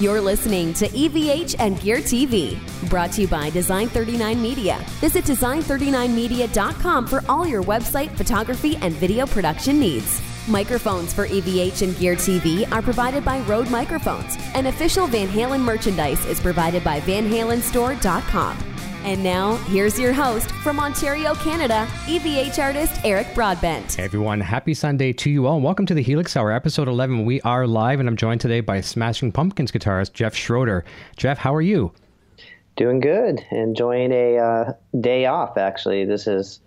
You're listening to EVH and Gear TV, brought to you by Design 39 Media. Visit design39media.com for all your website, photography, and video production needs. Microphones for EVH and Gear TV are provided by Rode Microphones, and official Van Halen merchandise is provided by VanHalenStore.com. And now, here's your host from Ontario, Canada, EVH artist Eric Broadbent. Hey everyone, happy Sunday to you all. and Welcome to the Helix Hour, episode 11. We are live, and I'm joined today by Smashing Pumpkins guitarist Jeff Schroeder. Jeff, how are you? Doing good. Enjoying a uh, day off, actually. This is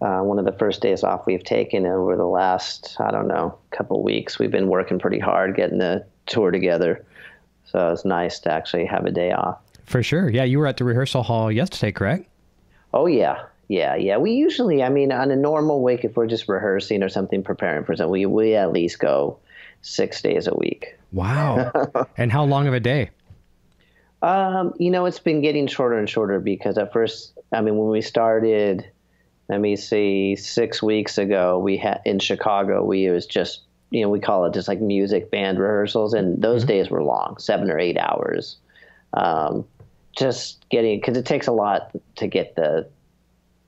uh, one of the first days off we've taken over the last, I don't know, couple weeks. We've been working pretty hard getting the tour together. So it's nice to actually have a day off. For sure. Yeah, you were at the rehearsal hall yesterday, correct? Oh yeah, yeah, yeah. We usually, I mean, on a normal week, if we're just rehearsing or something, preparing for something, we we at least go six days a week. Wow. and how long of a day? Um, you know, it's been getting shorter and shorter because at first, I mean, when we started, let me see, six weeks ago, we had in Chicago, we it was just you know we call it just like music band rehearsals, and those mm-hmm. days were long, seven or eight hours. Um, just getting because it takes a lot to get the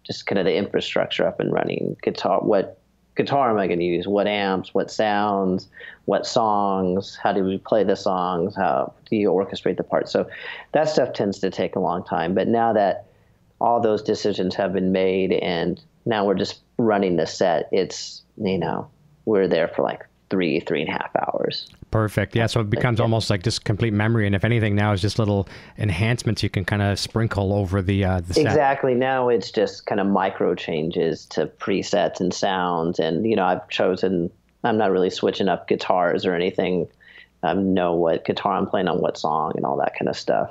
just kind of the infrastructure up and running. Guitar, what guitar am I going to use? What amps? What sounds? What songs? How do we play the songs? How do you orchestrate the parts? So that stuff tends to take a long time. But now that all those decisions have been made and now we're just running the set, it's you know we're there for like three three and a half hours. Perfect. Yeah. So it becomes yeah. almost like just complete memory, and if anything, now is just little enhancements you can kind of sprinkle over the uh, the set. Exactly. Now it's just kind of micro changes to presets and sounds, and you know I've chosen. I'm not really switching up guitars or anything. I know what guitar I'm playing on what song and all that kind of stuff.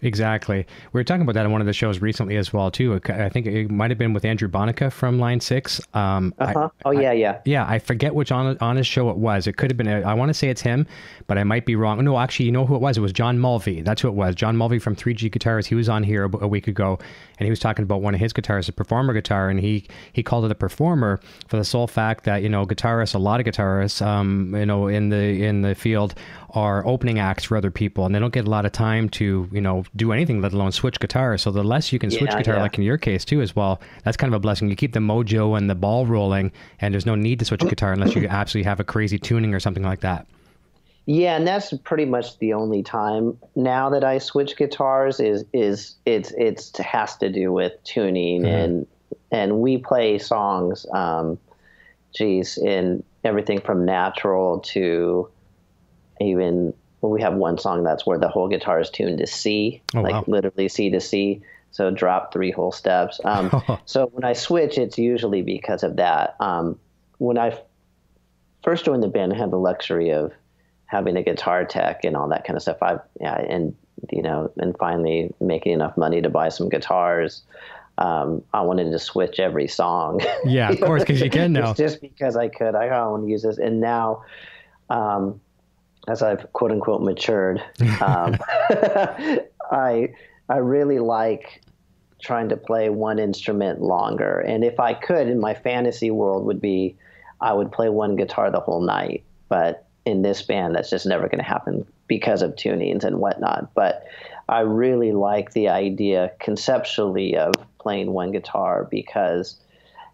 Exactly. We were talking about that in one of the shows recently as well too. I think it might have been with Andrew Bonica from Line Six. Um, uh-huh. I, oh yeah, yeah, yeah. I forget which on on his show it was. It could have been. I want to say it's him, but I might be wrong. No, actually, you know who it was? It was John Mulvey. That's who it was. John Mulvey from 3G Guitars. He was on here a, a week ago, and he was talking about one of his guitars, a performer guitar, and he he called it a performer for the sole fact that you know guitarists, a lot of guitarists, um, you know, in the in the field are opening acts for other people, and they don't get a lot of time to you know do anything, let alone switch guitars. So the less you can switch yeah, guitar, yeah. like in your case too, as well, that's kind of a blessing. You keep the mojo and the ball rolling, and there's no need to switch a guitar unless you absolutely have a crazy tuning or something like that. Yeah, and that's pretty much the only time now that I switch guitars is is it's it's has to do with tuning mm-hmm. and and we play songs, um, geez, in everything from natural to even well, we have one song that's where the whole guitar is tuned to C, oh, like wow. literally C to C. So drop three whole steps. Um, so when I switch, it's usually because of that. Um, when I first joined the band, I had the luxury of having a guitar tech and all that kind of stuff. I yeah, and you know, and finally making enough money to buy some guitars. Um, I wanted to switch every song. Yeah, of course, because you can now. just because I could. I want to use this, and now um, as I've quote unquote matured, um, I I really like trying to play one instrument longer. And if I could, in my fantasy world, would be I would play one guitar the whole night. But in this band, that's just never going to happen because of tunings and whatnot. But I really like the idea conceptually of playing one guitar because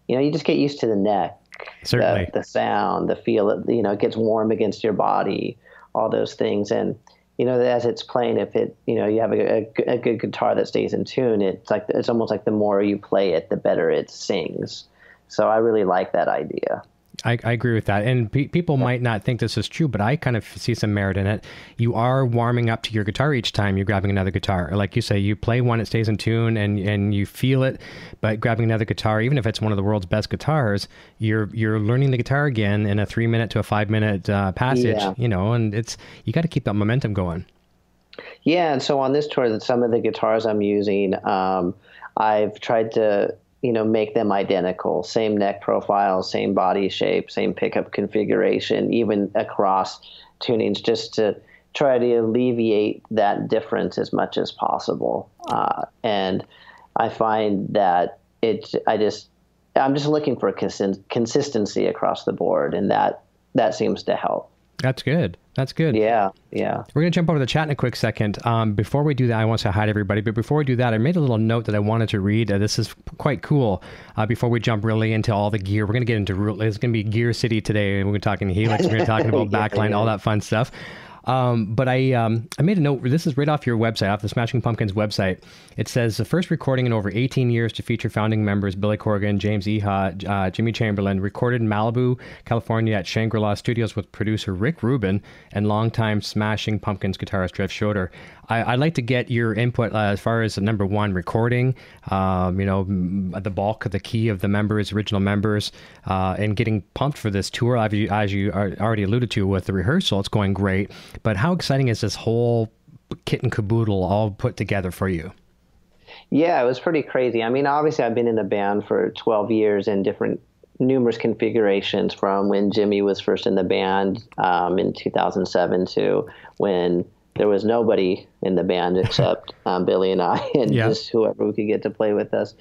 you know you just get used to the neck, Certainly. The, the sound, the feel. You know, it gets warm against your body all those things. And you know, as it's playing, if it, you know, you have a, a, a, good guitar that stays in tune, it's like it's almost like the more you play it, the better it sings. So I really like that idea. I, I agree with that. And pe- people might not think this is true, but I kind of see some merit in it. You are warming up to your guitar each time you're grabbing another guitar. Like you say, you play one, it stays in tune, and, and you feel it. But grabbing another guitar, even if it's one of the world's best guitars, you're you're learning the guitar again in a three minute to a five minute uh, passage. Yeah. You know, and it's you got to keep that momentum going. Yeah, and so on this tour, that some of the guitars I'm using, um, I've tried to you know, make them identical, same neck profile, same body shape, same pickup configuration, even across tunings, just to try to alleviate that difference as much as possible. Uh, and I find that it, I just, I'm just looking for consistency across the board, and that that seems to help. That's good. That's good. Yeah, yeah. We're going to jump over the chat in a quick second. Um, before we do that, I want to say hi to everybody. But before we do that, I made a little note that I wanted to read. Uh, this is quite cool. Uh, before we jump really into all the gear, we're going to get into it's going to be Gear City today. And we're talking Helix. We're going to talking about backline, all that fun stuff. Um, but I um, I made a note. This is right off your website, off the Smashing Pumpkins website. It says the first recording in over 18 years to feature founding members Billy Corgan, James Iha, uh, Jimmy Chamberlin, recorded in Malibu, California at Shangri La Studios with producer Rick Rubin and longtime Smashing Pumpkins guitarist Jeff Schroeder. I, I'd like to get your input uh, as far as number one, recording, um, you know, the bulk of the key of the members, original members, uh, and getting pumped for this tour. As you, as you already alluded to with the rehearsal, it's going great. But how exciting is this whole kit and caboodle all put together for you? Yeah, it was pretty crazy. I mean, obviously, I've been in the band for 12 years in different, numerous configurations from when Jimmy was first in the band um, in 2007 to when there was nobody in the band except um, Billy and I and Yeah. just whoever we could get to play with us.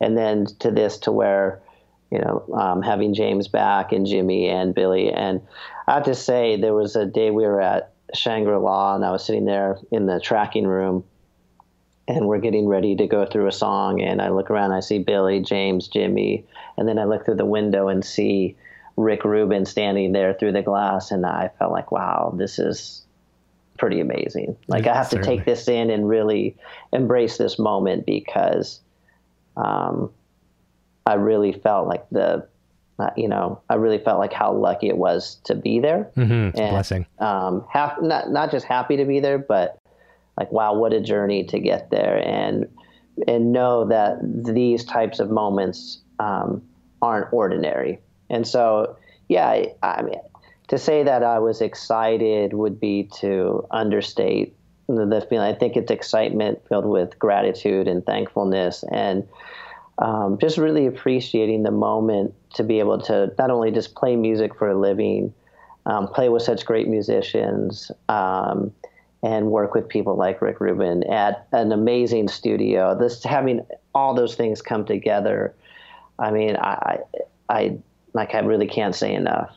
And then to this, to where, you know, um, having James back and Jimmy and Billy. And I have to say, there was a day we were at Shangri La and I was sitting there in the tracking room and we're getting ready to go through a song and i look around i see billy james jimmy and then i look through the window and see rick rubin standing there through the glass and i felt like wow this is pretty amazing like i have to take this in and really embrace this moment because um, i really felt like the uh, you know i really felt like how lucky it was to be there Mm-hmm. It's a And- blessing. um, hap- not not just happy to be there, but like wow, what a journey to get there, and and know that these types of moments um, aren't ordinary. And so, yeah, I, I mean, to say that I was excited would be to understate the, feeling. I think it's excitement filled with gratitude and thankfulness, and um, just really appreciating the moment to be able to not only just play music for a living um, play with such great musicians, um, and work with people like Rick Rubin at an amazing studio. This having all those things come together. I mean, I, I like I really can't say enough.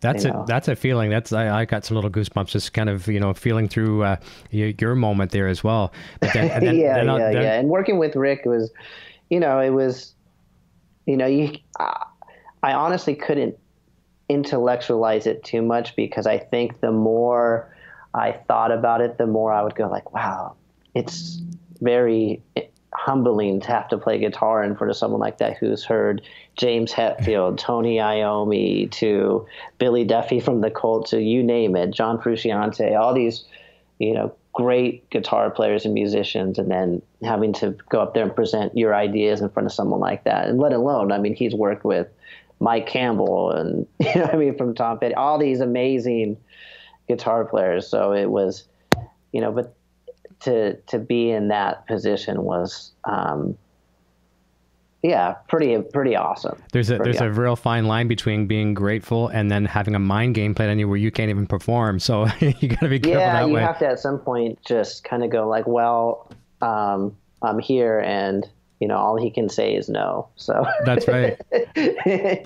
That's you a that's a feeling. That's I, I got some little goosebumps just kind of you know feeling through uh, your, your moment there as well. But then, and then, yeah, then, yeah, yeah. And working with Rick was, you know, it was, you know, you. I I honestly couldn't intellectualize it too much because I think the more I thought about it, the more I would go like, wow, it's very humbling to have to play guitar in front of someone like that who's heard James Hetfield, Tony Iommi, to Billy Duffy from the Cult, to you name it, John Frusciante, all these, you know, great guitar players and musicians, and then having to go up there and present your ideas in front of someone like that, and let alone, I mean, he's worked with Mike Campbell and you know, I mean, from Tom Petty, all these amazing guitar players. So it was, you know, but to to be in that position was, um, yeah, pretty pretty awesome. There's a Pretty there's a real fine line between being grateful and then having a mind game played on you where you can't even perform. So you got to be careful yeah, you way. have to at some point just kind of go like, well, um, I'm here, and you know, all he can say is no. So That's right.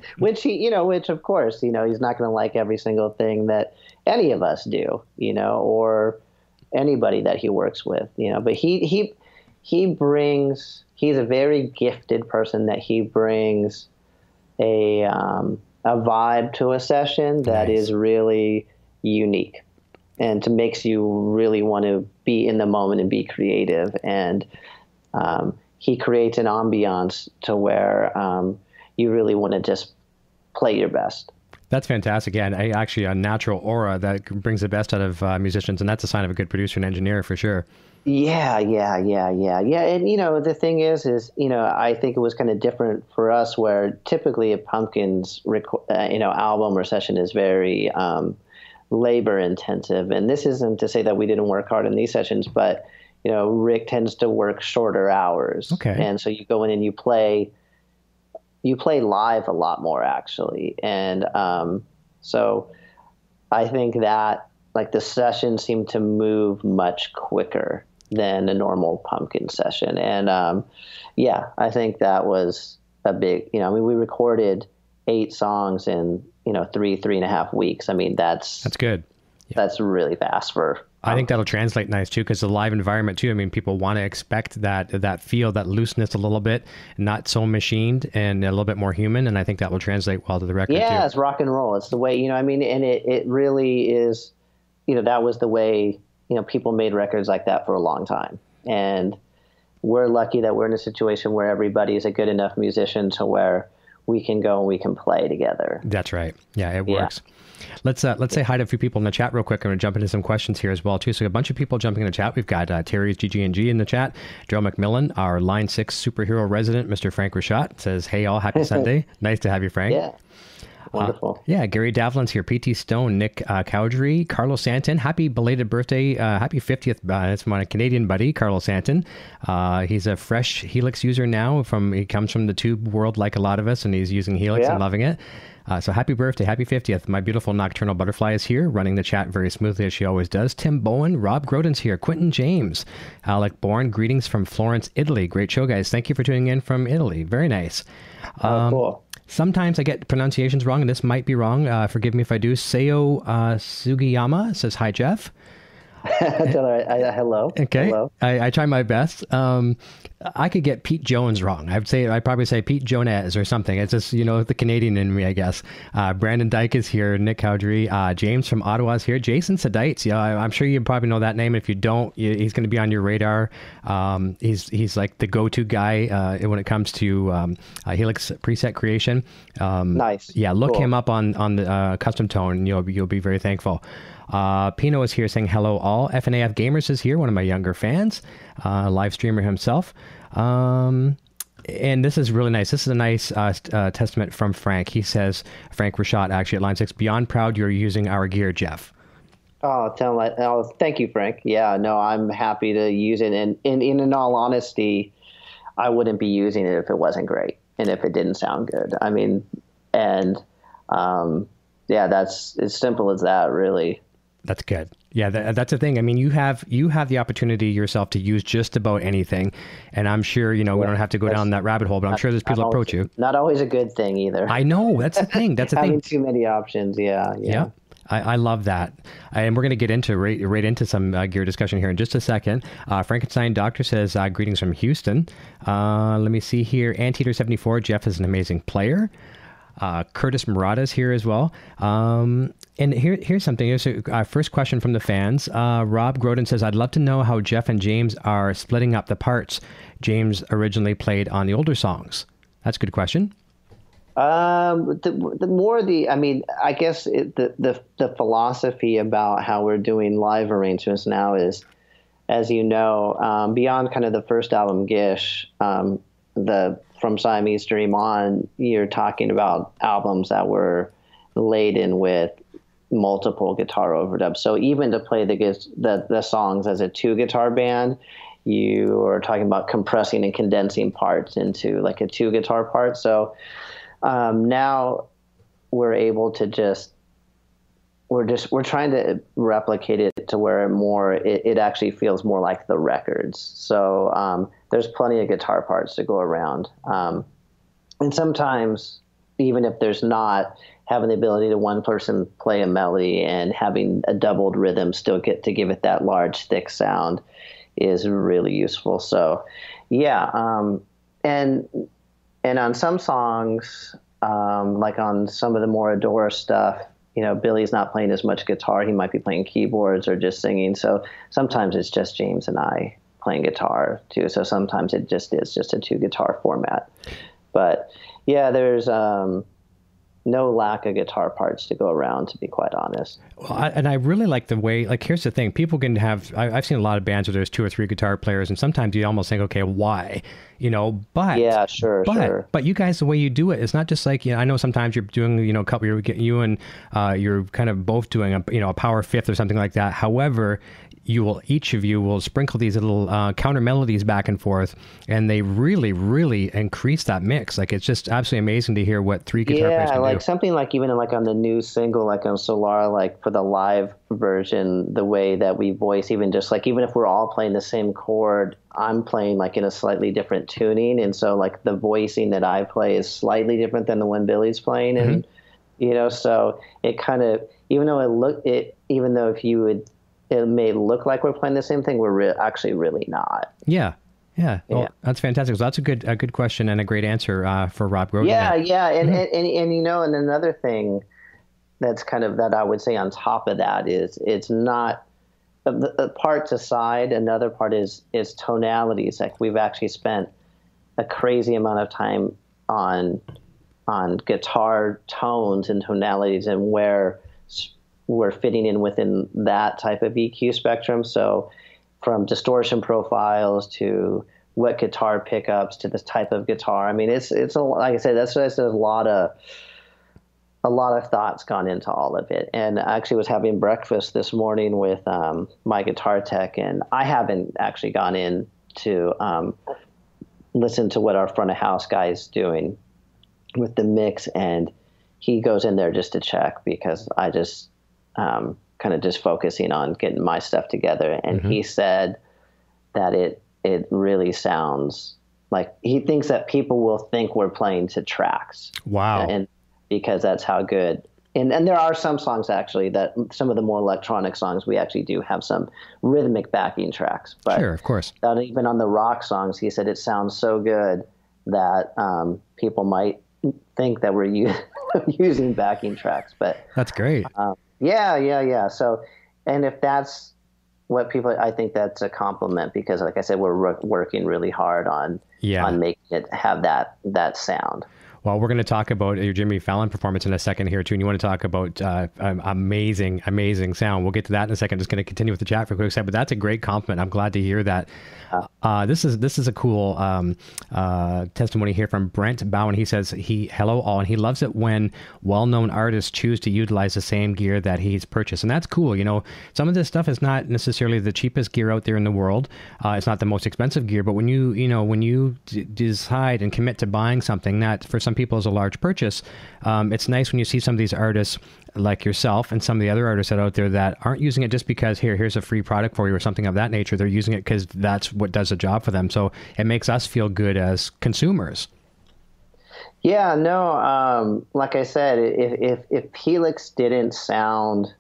which he, you know, which of course, you know, he's not going to like every single thing that any of us do, you know, or anybody that he works with, you know. But he he he brings. He's a very gifted person that he brings a um, a vibe to a session that Nice. is really unique and to makes you really want to be in the moment and be creative and um, he creates an ambiance to where um, you really want to just play your best That's fantastic. Yeah, and a- actually a natural aura that brings the best out of uh, musicians, and that's a sign of a good producer and engineer for sure. Yeah, yeah, yeah, yeah, yeah. And you know, the thing is, is you know, I think it was kind of different for us, where typically a Pumpkins, reco- uh, you know, album or session is very um, labor intensive. And this isn't to say that we didn't work hard in these sessions, but you know, Rick tends to work shorter hours. Okay. And so you go in and you play, you play live a lot more actually, and um, so I think that like the session seemed to move much quicker than a normal pumpkin session. And um, yeah, I think that was a big, you know, I mean, we recorded eight songs in you know three three and a half weeks. I mean that's that's good. Yeah. That's really fast for I think that'll translate nice too, because the live environment too. I mean, people want to expect that that feel, that looseness a little bit, not so machined and a little bit more human. And I think that will translate well to the record. Yeah, too. it's rock and roll. It's the way you know. I mean, and it it really is. You know, that was the way you know people made records like that for a long time, and we're lucky that we're in a situation where everybody is a good enough musician to where we can go and we can play together. That's right. Yeah, it works. Yeah. Let's uh, let's say hi to a few people in the chat real quick. I'm going to jump into some questions here as well too. So a bunch of people jumping in the chat. We've got uh, Terry's GG&G in the chat. Joe McMillan, our Line Six superhero resident, Mr. Frank Rachat says, "Hey all, happy Sunday. Nice to have you, Frank." Yeah. Wonderful. Uh, yeah, Gary Davlin's here. PT Stone, Nick uh, Cowdery, Carlos Santon. Happy belated birthday. Uh, happy 50th. Uh, that's my Canadian buddy, Carlos Santon. Uh, he's a fresh Helix user now. From He comes from the tube world like a lot of us, and he's using Helix yeah. and loving it. Uh, so happy birthday, happy 50th. My beautiful nocturnal butterfly is here, running the chat very smoothly as she always does. Tim Bowen, Rob Groden's here, Quentin James, Alec Bourne, greetings from Florence, Italy. Great show, guys. Thank you for tuning in from Italy. Very nice. Oh, um, cool. Sometimes I get pronunciations wrong, and this might be wrong. Uh, forgive me if I do. Seo uh, Sugiyama says, Hi, Jeff. hello. Okay. Hello. I, I, try my best. Um, I could get Pete Jones wrong. I'd say I'd probably say Pete Jones or something. It's just you know the Canadian in me, I guess. Uh, Brandon Dyke is here. Nick Cowdery. Uh, James from Ottawa is here. Jason Sadites. Yeah, I, am sure you probably know that name. If you don't, he's going to be on your radar. Um, he's he's like the go-to guy uh, when it comes to um, uh, Helix preset creation. Um, nice. Yeah, look cool. him up on on the uh, custom tone. You'll you'll be very thankful. Uh, Pino is here saying hello all. FNAF Gamers is here, one of my younger fans, uh, live streamer himself. Um, and this is really nice. This is a nice uh, uh, testament from Frank. He says, Frank Rachat, actually at line six, beyond proud you're using our gear, Jeff. Oh, tell him. Oh, thank you, Frank. Yeah, no, I'm happy to use it. And, and in all honesty, I wouldn't be using it if it wasn't great and if it didn't sound good. I mean, and um, yeah, that's as simple as that, really. That's good. Yeah, that, that's the thing. I mean, you have you have the opportunity yourself to use just about anything, and I'm sure you know we don't have to go down that rabbit hole. But I'm sure there's people approach you. Not always a good thing either. I know that's the thing. That's the Having thing. too many options. Yeah. Yeah. yeah. I, I, love that, and we're going to get into right, right into some uh, gear discussion here in just a second. Uh, Frankenstein Doctor says uh, greetings from Houston. Uh, let me see here. Anteater seventy four. Jeff is an amazing player. Uh, Curtis Murata is here as well. Um, and here, here's something. Here's a uh, first question from the fans. Uh, Rob Groden says, "I'd love to know how Jeff and James are splitting up the parts James originally played on the older songs." That's a good question. Um, the, the more the, I mean, I guess it, the, the the philosophy about how we're doing live arrangements now is, as you know, um, beyond kind of the first album, Gish, um, the from Siamese Dream on, you're talking about albums that were laden with multiple guitar overdubs. So even to play the the, the songs as a two guitar band, you are talking about compressing and condensing parts into like a two guitar part. So um, now we're able to just we're just we're trying to replicate it to where more it, it actually feels more like the records. So um, there's plenty of guitar parts to go around, um, and sometimes even if there's not having the ability to one person play a melody and having a doubled rhythm still get to give it that large thick sound is really useful. So yeah, um, and and on some songs, um, like on some of the more Adore stuff you know, Billy's not playing as much guitar. He might be playing keyboards or just singing. So sometimes it's just James and I playing guitar too. So sometimes it just is just a two guitar format. But yeah, there's um, no lack of guitar parts to go around, to be quite honest. Well, I, and I really like the way, like, here's the thing people can have, I, have seen a lot of bands where there's two or three guitar players, and sometimes you almost think, okay, why? You know, but. Yeah, sure, but, sure. But you guys, the way you do it, it's not just like, you know, I know sometimes you're doing, you know, a couple, you're getting you and uh, you're kind of both doing a, you know, a power fifth or something like that. However, you will each of you will sprinkle these little uh, counter melodies back and forth, and they really, really increase that mix. Like it's just absolutely amazing to hear what three guitar yeah, players can like do. something like even like on the new single, like on Solara, like for the live version, the way that we voice, even just like even if we're all playing the same chord, I'm playing like in a slightly different tuning, and so like the voicing that I play is slightly different than the one Billy's playing, and. Mm-hmm You know, so it kind of even though it look it even though if you would it may look like we're playing the same thing, we're re- actually really not. Yeah. Yeah, well, Yeah. that's fantastic. So that's a good a good question and a great answer uh, for Rob Grogan. Yeah, yeah, and, and, and and you know, and another thing that's kind of that I would say on top of that is it's not the, the parts aside. Another part is is tonalities. Like we've actually spent a crazy amount of time on on guitar tones and tonalities and where we're fitting in within that type of EQ spectrum. So from distortion profiles to what guitar pickups to this type of guitar. I mean, it's it's a like I said, that's just a lot of a lot of thoughts gone into all of it. And I actually was having breakfast this morning with um, my guitar tech, and I haven't actually gone in to um, listen to what our front of house guy is doing with the mix, and he goes in there just to check because I just um, kind of just focusing on getting my stuff together. And he said that it it really sounds like he thinks that people will think we're playing to tracks Wow. and because that's how good and and there are some songs actually that some of the more electronic songs we actually do have some rhythmic backing tracks but sure, of course. even on the rock songs he said it sounds so good that um, people might think that we're u- using backing tracks but That's great. um, yeah yeah yeah so and if that's what people i think that's a compliment because like i said we're wor- working really hard on Yeah. on making it have that that sound Well, we're going to talk about your Jimmy Fallon performance in a second here too, and you want to talk about uh, amazing, amazing sound. We'll get to that in a second. Just going to continue with the chat for a quick second, but that's a great compliment. I'm glad to hear that. Uh, this is this is a cool um, uh, testimony here from Brent Bowen. He says he hello all, and he loves it when well-known artists choose to utilize the same gear that he's purchased, and that's cool. You know, some of this stuff is not necessarily the cheapest gear out there in the world. Uh, it's not the most expensive gear, but when you you know when you d- decide and commit to buying something that for some people is a large purchase, um, it's nice when you see some of these artists like yourself and some of the other artists that out there that aren't using it just because here here's a free product for you or something of that nature. They're using it because that's what does the job for them. So it makes us feel good as consumers. Yeah, no. Um, like I said, if if if Helix didn't sound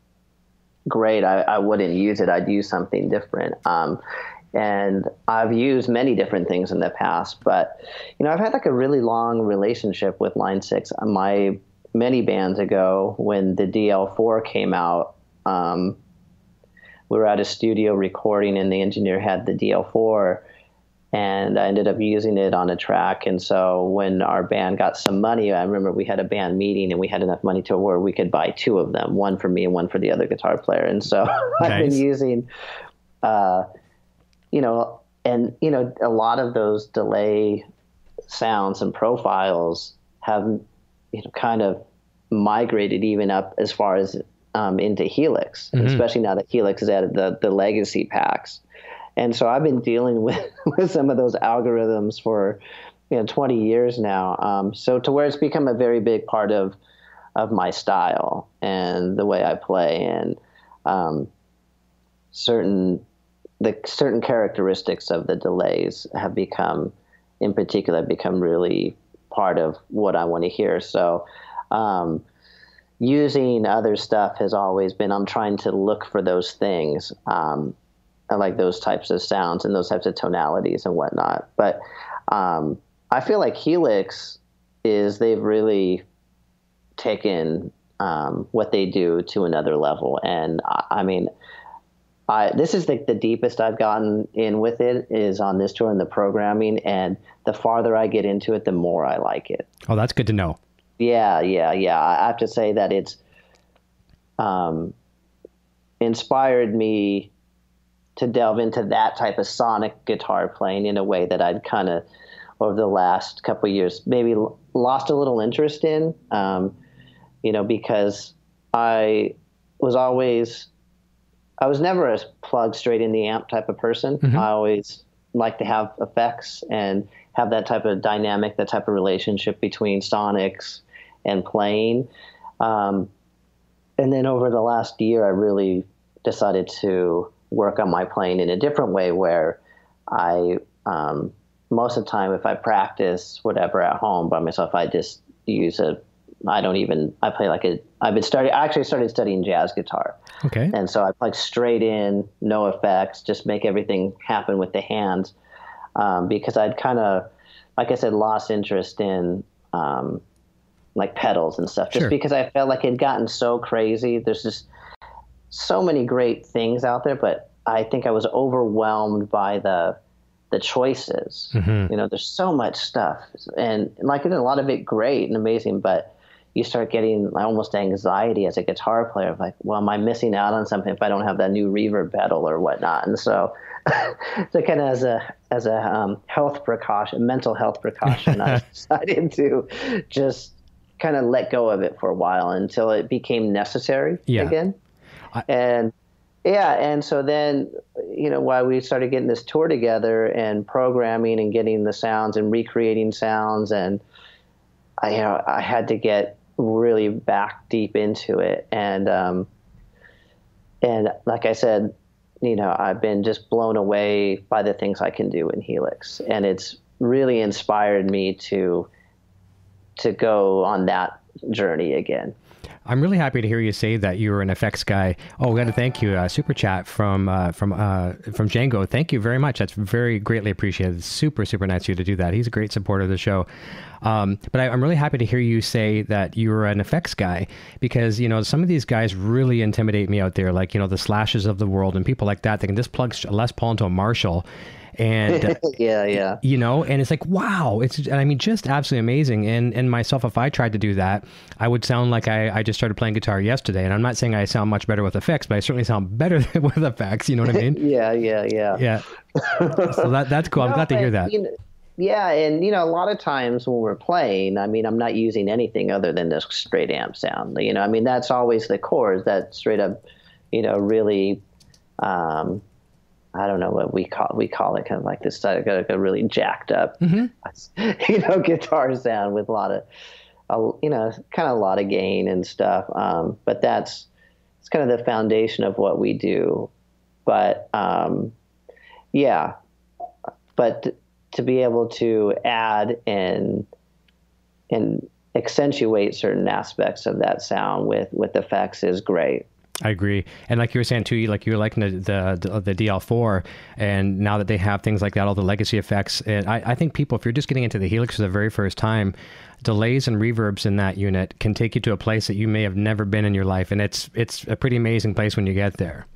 great, I, I wouldn't use it. I'd use something different. Um, and I've used many different things in the past, but you know, I've had like a really long relationship with Line Six. My many bands ago, when the DL4 came out, um, we were at a studio recording, and the engineer had the DL4 and I ended up using it on a track. And so when our band got some money, I remember we had a band meeting and we had enough money to where we could buy two of them, one for me and one for the other guitar player. And so I've been using, uh, you know, and you know, a lot of those delay sounds and profiles have, you know, kind of migrated even up as far as um, into Helix, especially now that Helix has added the the legacy packs. And so I've been dealing with, with some of those algorithms for you know 20 years now. Um, so to where it's become a very big part of of my style and the way I play and um, certain the certain characteristics of the delays have become in particular become really part of what I want to hear. So um, using other stuff has always been I'm trying to look for those things. Um, like those types of sounds and those types of tonalities and whatnot. But um, I feel like Helix is they've really taken um, what they do to another level. And I, I mean, I, this is the, the deepest I've gotten in with it is on this tour and the programming. And the farther I get into it, the more I like it. Oh, that's good to know. Yeah, yeah, yeah. I have to say that it's um, inspired me to delve into that type of sonic guitar playing in a way that I'd kind of over the last couple of years maybe lost a little interest in. Um, you know, because I was always I was never a plug straight in the amp type of person. I always like to have effects and have that type of dynamic, that type of relationship between sonics and playing. Um, and then over the last year, I really decided to work on my playing in a different way where I, um, most of the time, if I practice whatever at home by myself, I just use a I don't even I play like a I've been starting I actually started studying jazz guitar. Okay. And so I play straight in, no effects, just make everything happen with the hands. Um, because I'd kind of like I said lost interest in um, like pedals and stuff just Sure. because I felt like it had gotten so crazy. There's just so many great things out there, but I think I was overwhelmed by the the choices. Mm-hmm. You know, there's so much stuff, and like a lot of it great and amazing, but you start getting almost anxiety as a guitar player of like, well, am I missing out on something if I don't have that new reverb pedal or whatnot? And so, so kind of as a as a um, health precaution, mental health precaution, I decided to just kind of let go of it for a while until it became necessary Yeah. again. I- and yeah, and so then, you know, while we started getting this tour together and programming and getting the sounds and recreating sounds, and I, you know, I had to get really back deep into it, and um, and like I said, you know, I've been just blown away by the things I can do in Helix, and it's really inspired me to to go on that journey again. I'm really happy to hear you say that you were an effects guy. Oh, we got to thank you. Uh, super chat from uh, from uh, from Django. Thank you very much. That's very greatly appreciated. Super super nice of you to do that. He's a great supporter of the show. Um, but I, I'm really happy to hear you say that you were an effects guy because you know some of these guys really intimidate me out there, like you know the slashes of the world and people like that. They can just plug Les Paul into a Marshall. And yeah, yeah. you know and it's like wow it's i mean just absolutely amazing and and myself if i tried to do that i would sound like i, I just started playing guitar yesterday and i'm not saying i sound much better with effects but i certainly sound better with effects you know what i mean Yeah, yeah, yeah. yeah so that that's cool i'm No, glad to hear that yeah, and you know, a lot of times when we're playing, I mean, I'm not using anything other than this straight amp sound. You know, I mean, that's always the core is that straight up, you know, really, um, I don't know what we call we call it, kind of like this like a, a really jacked up, you know, guitar sound with a lot of, a, you know, kind of a lot of gain and stuff. Um, but that's it's kind of the foundation of what we do. But um, yeah, but t- to be able to add and and accentuate certain aspects of that sound with with effects is great. I agree, and like you were saying too, you like you were liking the the, the DL4, and now that they have things like that, all the legacy effects, and I, I think people, if you're just getting into the Helix for the very first time, delays and reverbs in that unit can take you to a place that you may have never been in your life, and it's it's a pretty amazing place when you get there.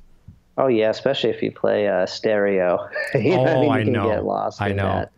Oh yeah, especially if you play uh, stereo. you know, Oh, you I can know. get lost I know. that.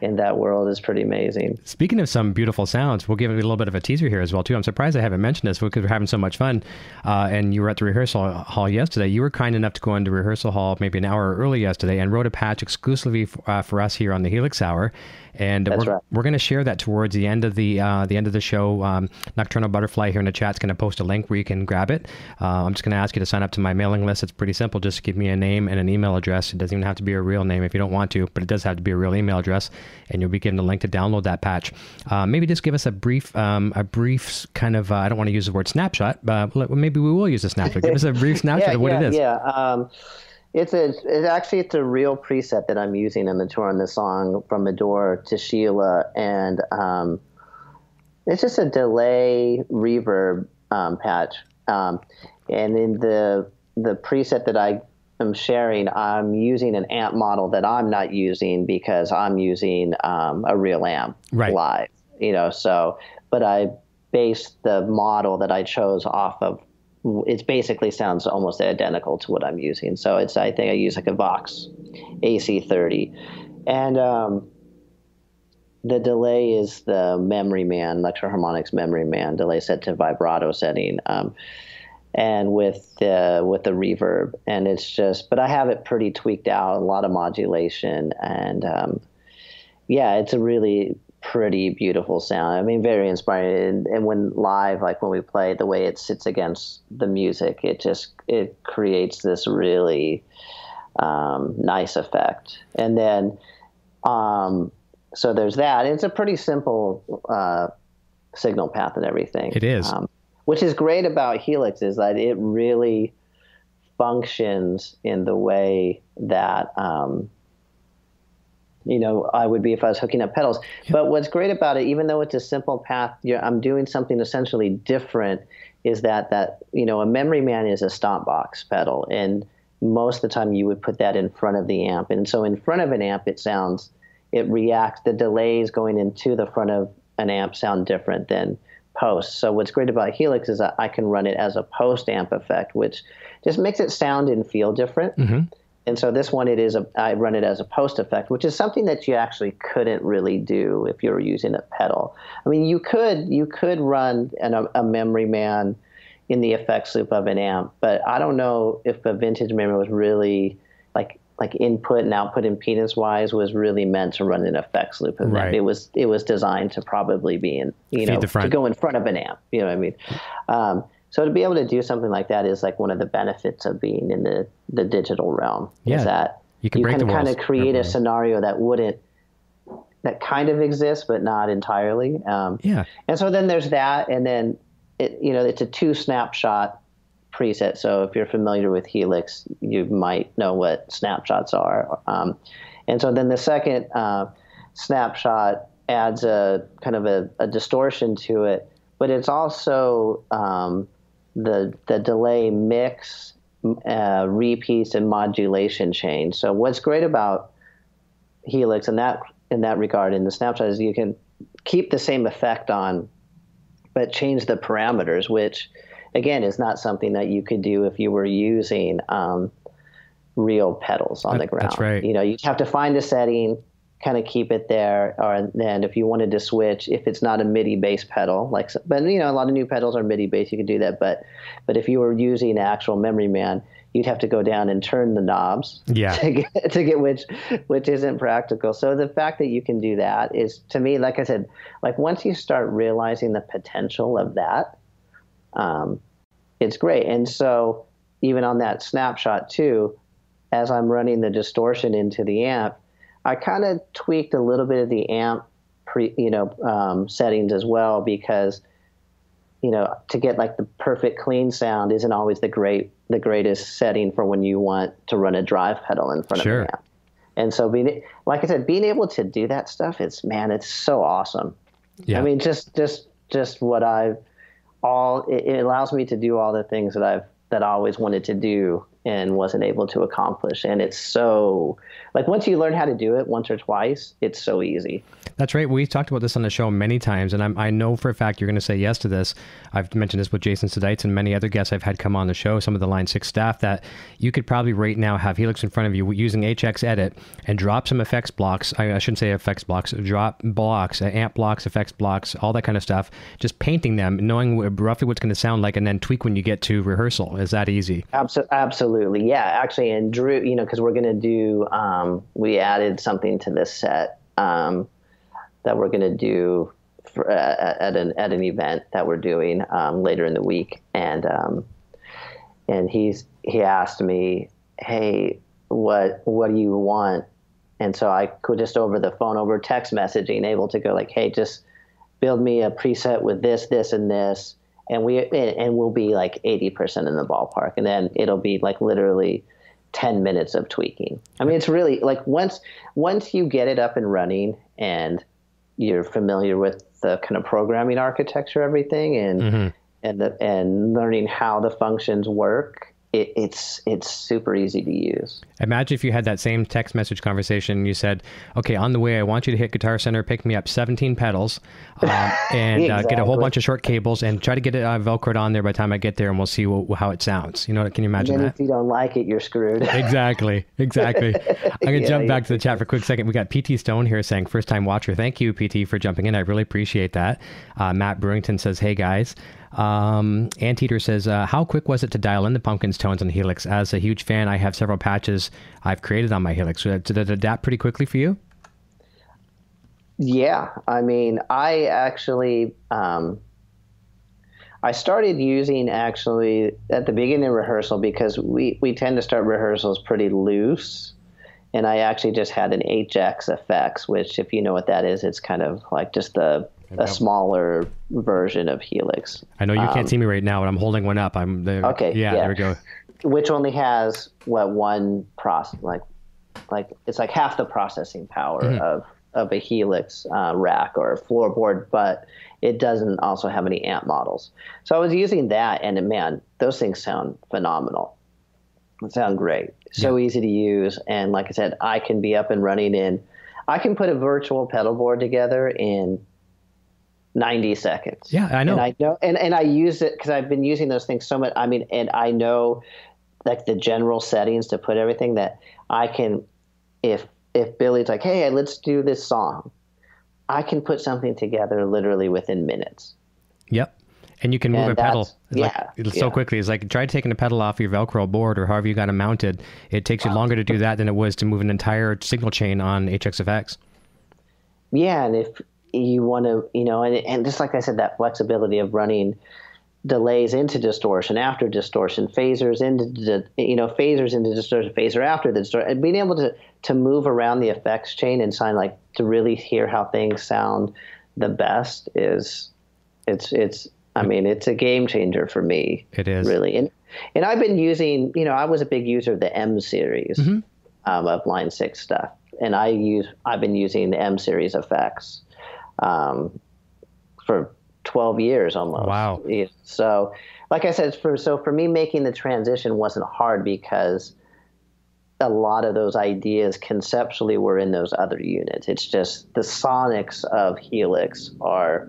In that world is pretty amazing. Speaking of some beautiful sounds, we'll give you a little bit of a teaser here as well too. I'm surprised I haven't mentioned this because we're having so much fun. Uh, and you were at the rehearsal hall yesterday. You were kind enough to go into rehearsal hall maybe an hour early yesterday and wrote a patch exclusively f- uh, for us here on the Helix Hour. And That's we're, right. we're going to share that towards the end of the uh, the end of the show. Um, Nocturnal Butterfly here in the chat is going to post a link where you can grab it. Uh, I'm just going to ask you to sign up to my mailing list. It's pretty simple. Just give me a name and an email address. It doesn't even have to be a real name if you don't want to, but it does have to be a real email address, and you'll be given a link to download that patch. Uh, maybe just give us a brief um, a brief kind of uh, I don't want to use the word snapshot, but maybe we will use a snapshot. Give us a brief snapshot yeah, of what yeah, it is. Yeah, um, it's a it's actually it's a real preset that I'm using in the tour on the song from Adore to Sheila, and um, it's just a delay reverb um, patch. Um, and in the the preset that I am sharing, I'm using an amp model that I'm not using because I'm using um, a real amp Right. live. You know, so but I based the model that I chose off of it basically sounds almost identical to what I'm using. So it's I think I use like a Vox AC30, and um, the delay is the Memory Man Electro-Harmonix Memory Man delay set to vibrato setting, um, and with the with the reverb, and it's just but I have it pretty tweaked out, a lot of modulation, and um, yeah, it's a really pretty beautiful sound. I mean, very inspiring. And, and when live, like when we play, the way it sits against the music, it just it creates this really um, nice effect. And then, um, so there's that. It's a pretty simple uh, signal path and everything. It is. Um, which is great about Helix is that it really functions in the way that um, you know I would be if I was hooking up pedals. But what's great about it, even though it's a simple path, I'm doing something essentially different. Is that that you know a memory man is a stomp box pedal, and most of the time you would put that in front of the amp, and so in front of an amp it sounds, it reacts. The delays going into the front of an amp sound different than post. So what's great about Helix is that I can run it as a post amp effect, which just makes it sound and feel different. Mm-hmm. And so this one, it is a, I run it as a post effect, which is something that you actually couldn't really do if you were using a pedal. I mean, you could you could run an, a, a memory man in the effects loop of an amp, but I don't know if a vintage memory was really like like input and output impedance wise was really meant to run an effects loop of right. It was it was designed to probably be in you know to go in front of an amp. You know what I mean? Um, so to be able to do something like that is like one of the benefits of being in the the digital realm. Yeah. Is that you can, you can kind of create a scenario that wouldn't that kind of exists but not entirely. Um, yeah. And so then there's that, and then it you know it's a two snapshot preset. So if you're familiar with Helix, you might know what snapshots are. Um, and so then the second uh, snapshot adds a kind of a, a, distortion to it, but it's also um, the the delay mix, uh, repeats, and modulation change. So what's great about Helix in that in that regard in the snapshot is you can keep the same effect on, but change the parameters, which again, is not something that you could do if you were using um, real pedals on that, the ground. That's right. You know, you'd have to find a setting, kind of keep it there, or then if you wanted to switch, if it's not a MIDI bass pedal, like, but you know, a lot of new pedals are MIDI bass, you could do that. But, but if you were using actual Memory Man, you'd have to go down and turn the knobs yeah. to get to get which which isn't practical. So the fact that you can do that is to me, like I said, like once you start realizing the potential of that, um, it's great. And so even on that snapshot too, as I'm running the distortion into the amp, I kind of tweaked a little bit of the amp pre, you know, um, settings as well because, you know, to get like the perfect clean sound isn't always the great the greatest setting for when you want to run a drive pedal in front sure. of the amp. And so being like I said, being able to do that stuff, it's man, it's so awesome. Yeah. I mean, just just just what I've all it, it allows me to do all the things that I've that I always wanted to do and wasn't able to accomplish. And it's so like once you learn how to do it once or twice, it's so easy. That's right. We've talked about this on the show many times, and I'm, i know for a fact you're going to say yes to this. I've mentioned this with Jason Sadites and many other guests I've had come on the show, some of the Line 6 staff, that you could probably right now have Helix in front of you using HX Edit and drop some effects blocks. I, I shouldn't say effects blocks, drop blocks, uh, amp blocks, effects blocks, all that kind of stuff, just painting them, knowing roughly what's going to sound like, and then tweak when you get to rehearsal. Is that easy? Absolutely. Absolutely. Yeah. Actually, and Drew, you know, because we're going to do, um, we added something to this set. Um, that we're going to do for, uh, at an at an event that we're doing um, later in the week, and um, and he's he asked me, hey, what what do you want? And so I could just over the phone, over text messaging, able to go like, hey, just build me a preset with this, this, and this, and we and we'll be like eighty percent in the ballpark, and then it'll be like literally. 10 minutes of tweaking. I mean, it's really like once once you get it up and running and you're familiar with the kind of programming architecture, everything, and mm-hmm. and the, and learning how the functions work it, it's it's super easy to use. Imagine if you had that same text message conversation and you said, "Okay, on the way, I want you to hit Guitar Center, pick me up 17 pedals, um, and exactly. uh, get a whole bunch of short cables, and try to get it uh, velcroed on there by the time I get there, and we'll see what, how it sounds." You know, what can you imagine that? If you don't like it, you're screwed. exactly, exactly. I'm gonna yeah, jump back to the chat for a quick second. We got PT Stone here saying, "First time watcher, thank you, PT, for jumping in. I really appreciate that." Uh, Matt Brewington says, "Hey guys." Um, Anteater says, uh, How quick was it to dial in the Pumpkins tones on Helix? As a huge fan, I have several patches I've created on my Helix. Did it adapt pretty quickly for you? Yeah. I mean, I actually. Um, I started using actually at the beginning of rehearsal because we, we tend to start rehearsals pretty loose. And I actually just had an HX effects, which, if you know what that is, it's kind of like just the a smaller version of Helix. I know you can't um, see me right now, but I'm holding one up. I'm there. Okay. Yeah, yeah, there we go. Which only has what one process, like like it's like half the processing power mm-hmm. of of a Helix uh, rack or floorboard, but it doesn't also have any amp models. So I was using that, and man, those things sound phenomenal. They sound great. So yeah. easy to use, and like I said, I can be up and running in. I can put a virtual pedal board together in 90 seconds. Yeah, I know. And I know, and, and I use it because I've been using those things so much. I mean, and I know like the general settings to put everything that I can, if if Billy's like, hey, let's do this song, I can put something together literally within minutes. Yep. And you can move and a pedal yeah, like, so yeah. quickly. It's like try taking a pedal off your Velcro board or however you got it mounted. It takes you longer to do that than it was to move an entire signal chain on HXFX. Yeah, and if you want to, you know, and, and just like I said, that flexibility of running delays into distortion, after distortion, phasers into you know phasers into distortion, phaser after the distortion, and being able to to move around the effects chain and sign like to really hear how things sound the best is it's it's I mean it's a game changer for me. It is really and and I've been using you know I was a big user of the M series mm-hmm. um, of Line Six stuff, and I use I've been using the M series effects um, for 12 years almost. Wow. So, like I said, for so for me making the transition wasn't hard because a lot of those ideas conceptually were in those other units. It's just the sonics of Helix are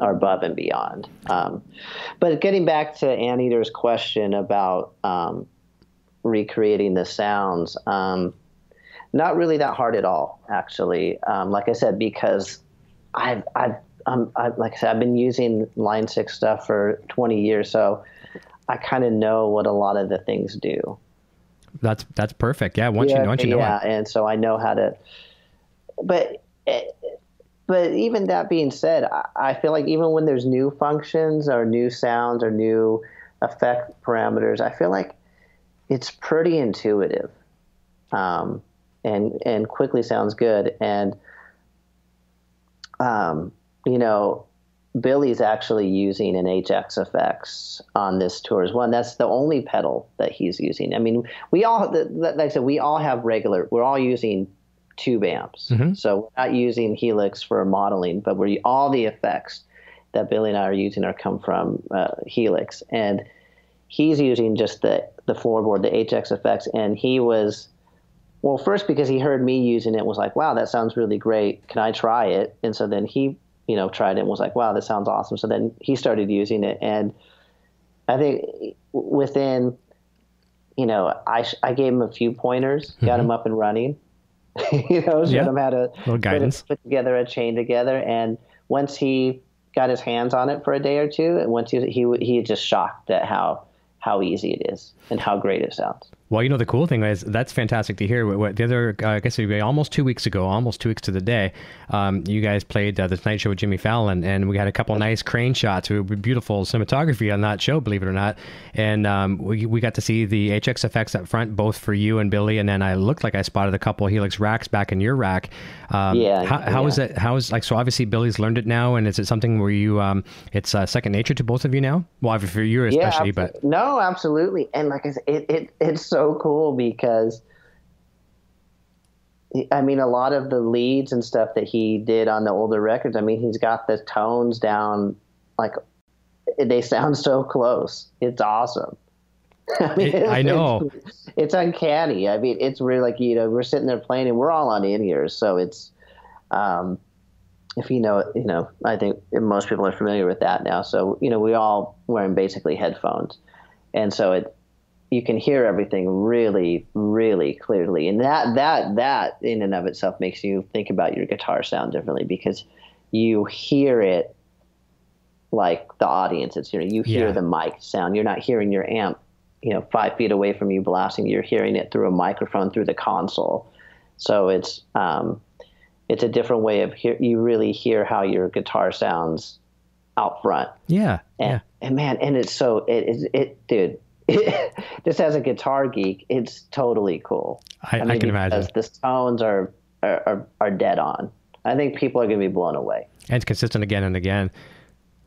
are above and beyond. Um, but getting back to Anteater's question about um, recreating the sounds, um, not really that hard at all, actually. Um, like I said, because I've I've um, I, like I said, I've been using Line Six stuff for 20 years, so I kind of know what a lot of the things do. That's that's perfect. Yeah, once yeah, you once you know yeah, it. and so I know how to. But but even that being said, I, I feel like even when there's new functions or new sounds or new effect parameters, I feel like it's pretty intuitive, um, and and quickly sounds good and. Um, you know, Billy's actually using an HXFX on this tour as well. And that's the only pedal that he's using. I mean, we all, like I said, we all have regular, we're all using tube amps. Mm-hmm. So we're not using Helix for modeling, but we're all the effects that Billy and I are using are come from uh, Helix. And he's using just the, the floorboard, the HXFX. And he was, well, first because he heard me using it, was like, wow, that sounds really great. Can I try it? And so then he you know, tried it and was like, wow, this sounds awesome. So then he started using it. And I think within, you know, I, I gave him a few pointers, mm-hmm. got him up and running, you know, showed yeah. him how to put, put together a chain together. And once he got his hands on it for a day or two, and once he, he, he just shocked at how, how easy it is and how great it sounds. Well, you know, the cool thing is that's fantastic to hear. What, the other, uh, I guess it was almost two weeks ago, almost two weeks to the day, um, you guys played uh, the Tonight Show with Jimmy Fallon, and we had a couple nice crane shots. Beautiful cinematography on that show, believe it or not. And um, we, we got to see the HX effects up front, both for you and Billy. And then I looked like I spotted a couple Helix racks back in your rack. Um, yeah. How, how yeah. is it? How is like so? Obviously, Billy's learned it now, and is it something where you um, it's uh, second nature to both of you now? Well, for you especially, yeah, but no, absolutely. And like I said, it, it it's so cool because I mean, a lot of the leads and stuff that he did on the older records, I mean, he's got the tones down like they sound so close. It's awesome. I, mean, it, I know. It's, it's, uncanny. I mean, it's really like, you know, we're sitting there playing and we're all on in ears. So it's, um, if you know, you know, I think most people are familiar with that now. So, you know, we all wearing basically headphones. And so it, you can hear everything really, really clearly, and that that that in and of itself makes you think about your guitar sound differently because you hear it like the audience is hearing. You hear yeah. the mic sound. You're not hearing your amp, you know, five feet away from you blasting. You're hearing it through a microphone through the console. So it's um, it's a different way of hear. You really hear how your guitar sounds out front. Yeah. And, yeah. and man, and it's so it it, it dude just as a guitar geek, it's totally cool. I, I, mean, I can imagine. The tones are, are, are dead on. I think people are going to be blown away. And it's consistent again and again.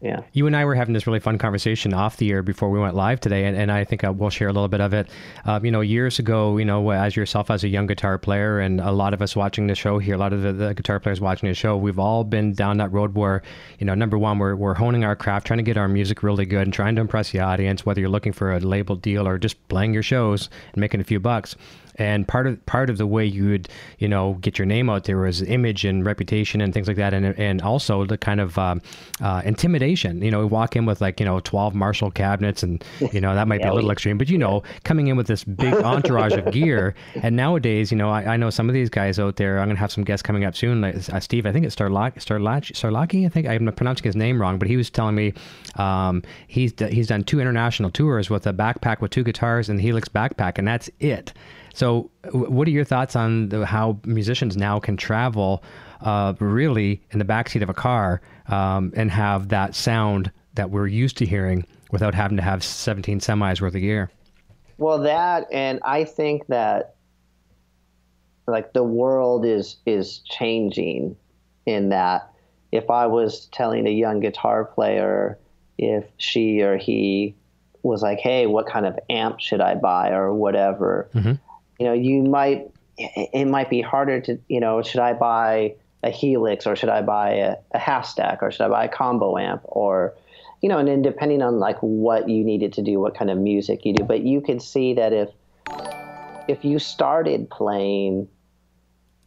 Yeah. You and I were having this really fun conversation off the air before we went live today, and, and I think I will share a little bit of it. Um, you know, years ago, you know, as yourself as a young guitar player, and a lot of us watching the show here, a lot of the, the guitar players watching the show, we've all been down that road where, you know, number one, we're, we're honing our craft, trying to get our music really good, and trying to impress the audience, whether you're looking for a label deal or just playing your shows and making a few bucks and part of part of the way you would you know get your name out there was image and reputation and things like that. And and also the kind of um, uh, intimidation you know we walk in with like you know 12 marshall cabinets and you know that might be a little extreme but you know coming in with this big entourage of gear. And nowadays you know I, I, know some of these guys out there i'm gonna have some guests coming up soon like uh, steve i think it's Starlach, Starlaki i think i'm pronouncing his name wrong but he was telling me um, he's he's done two international tours with a backpack with two guitars and helix backpack and that's it so, what are your thoughts on the, how musicians now can travel uh, really in the backseat of a car um, and have that sound that we're used to hearing without having to have 17 semis worth of gear? Well, that, and I think that like the world is is changing in that if I was telling a young guitar player if she or he was like, "Hey, what kind of amp should I buy?" or whatever, mm-hmm you know, you might it might be harder to you know, should I buy a Helix or should I buy a, a half stack or should I buy a combo amp or you know, and then depending on like what you needed to do, what kind of music you do, but you could see that if if you started playing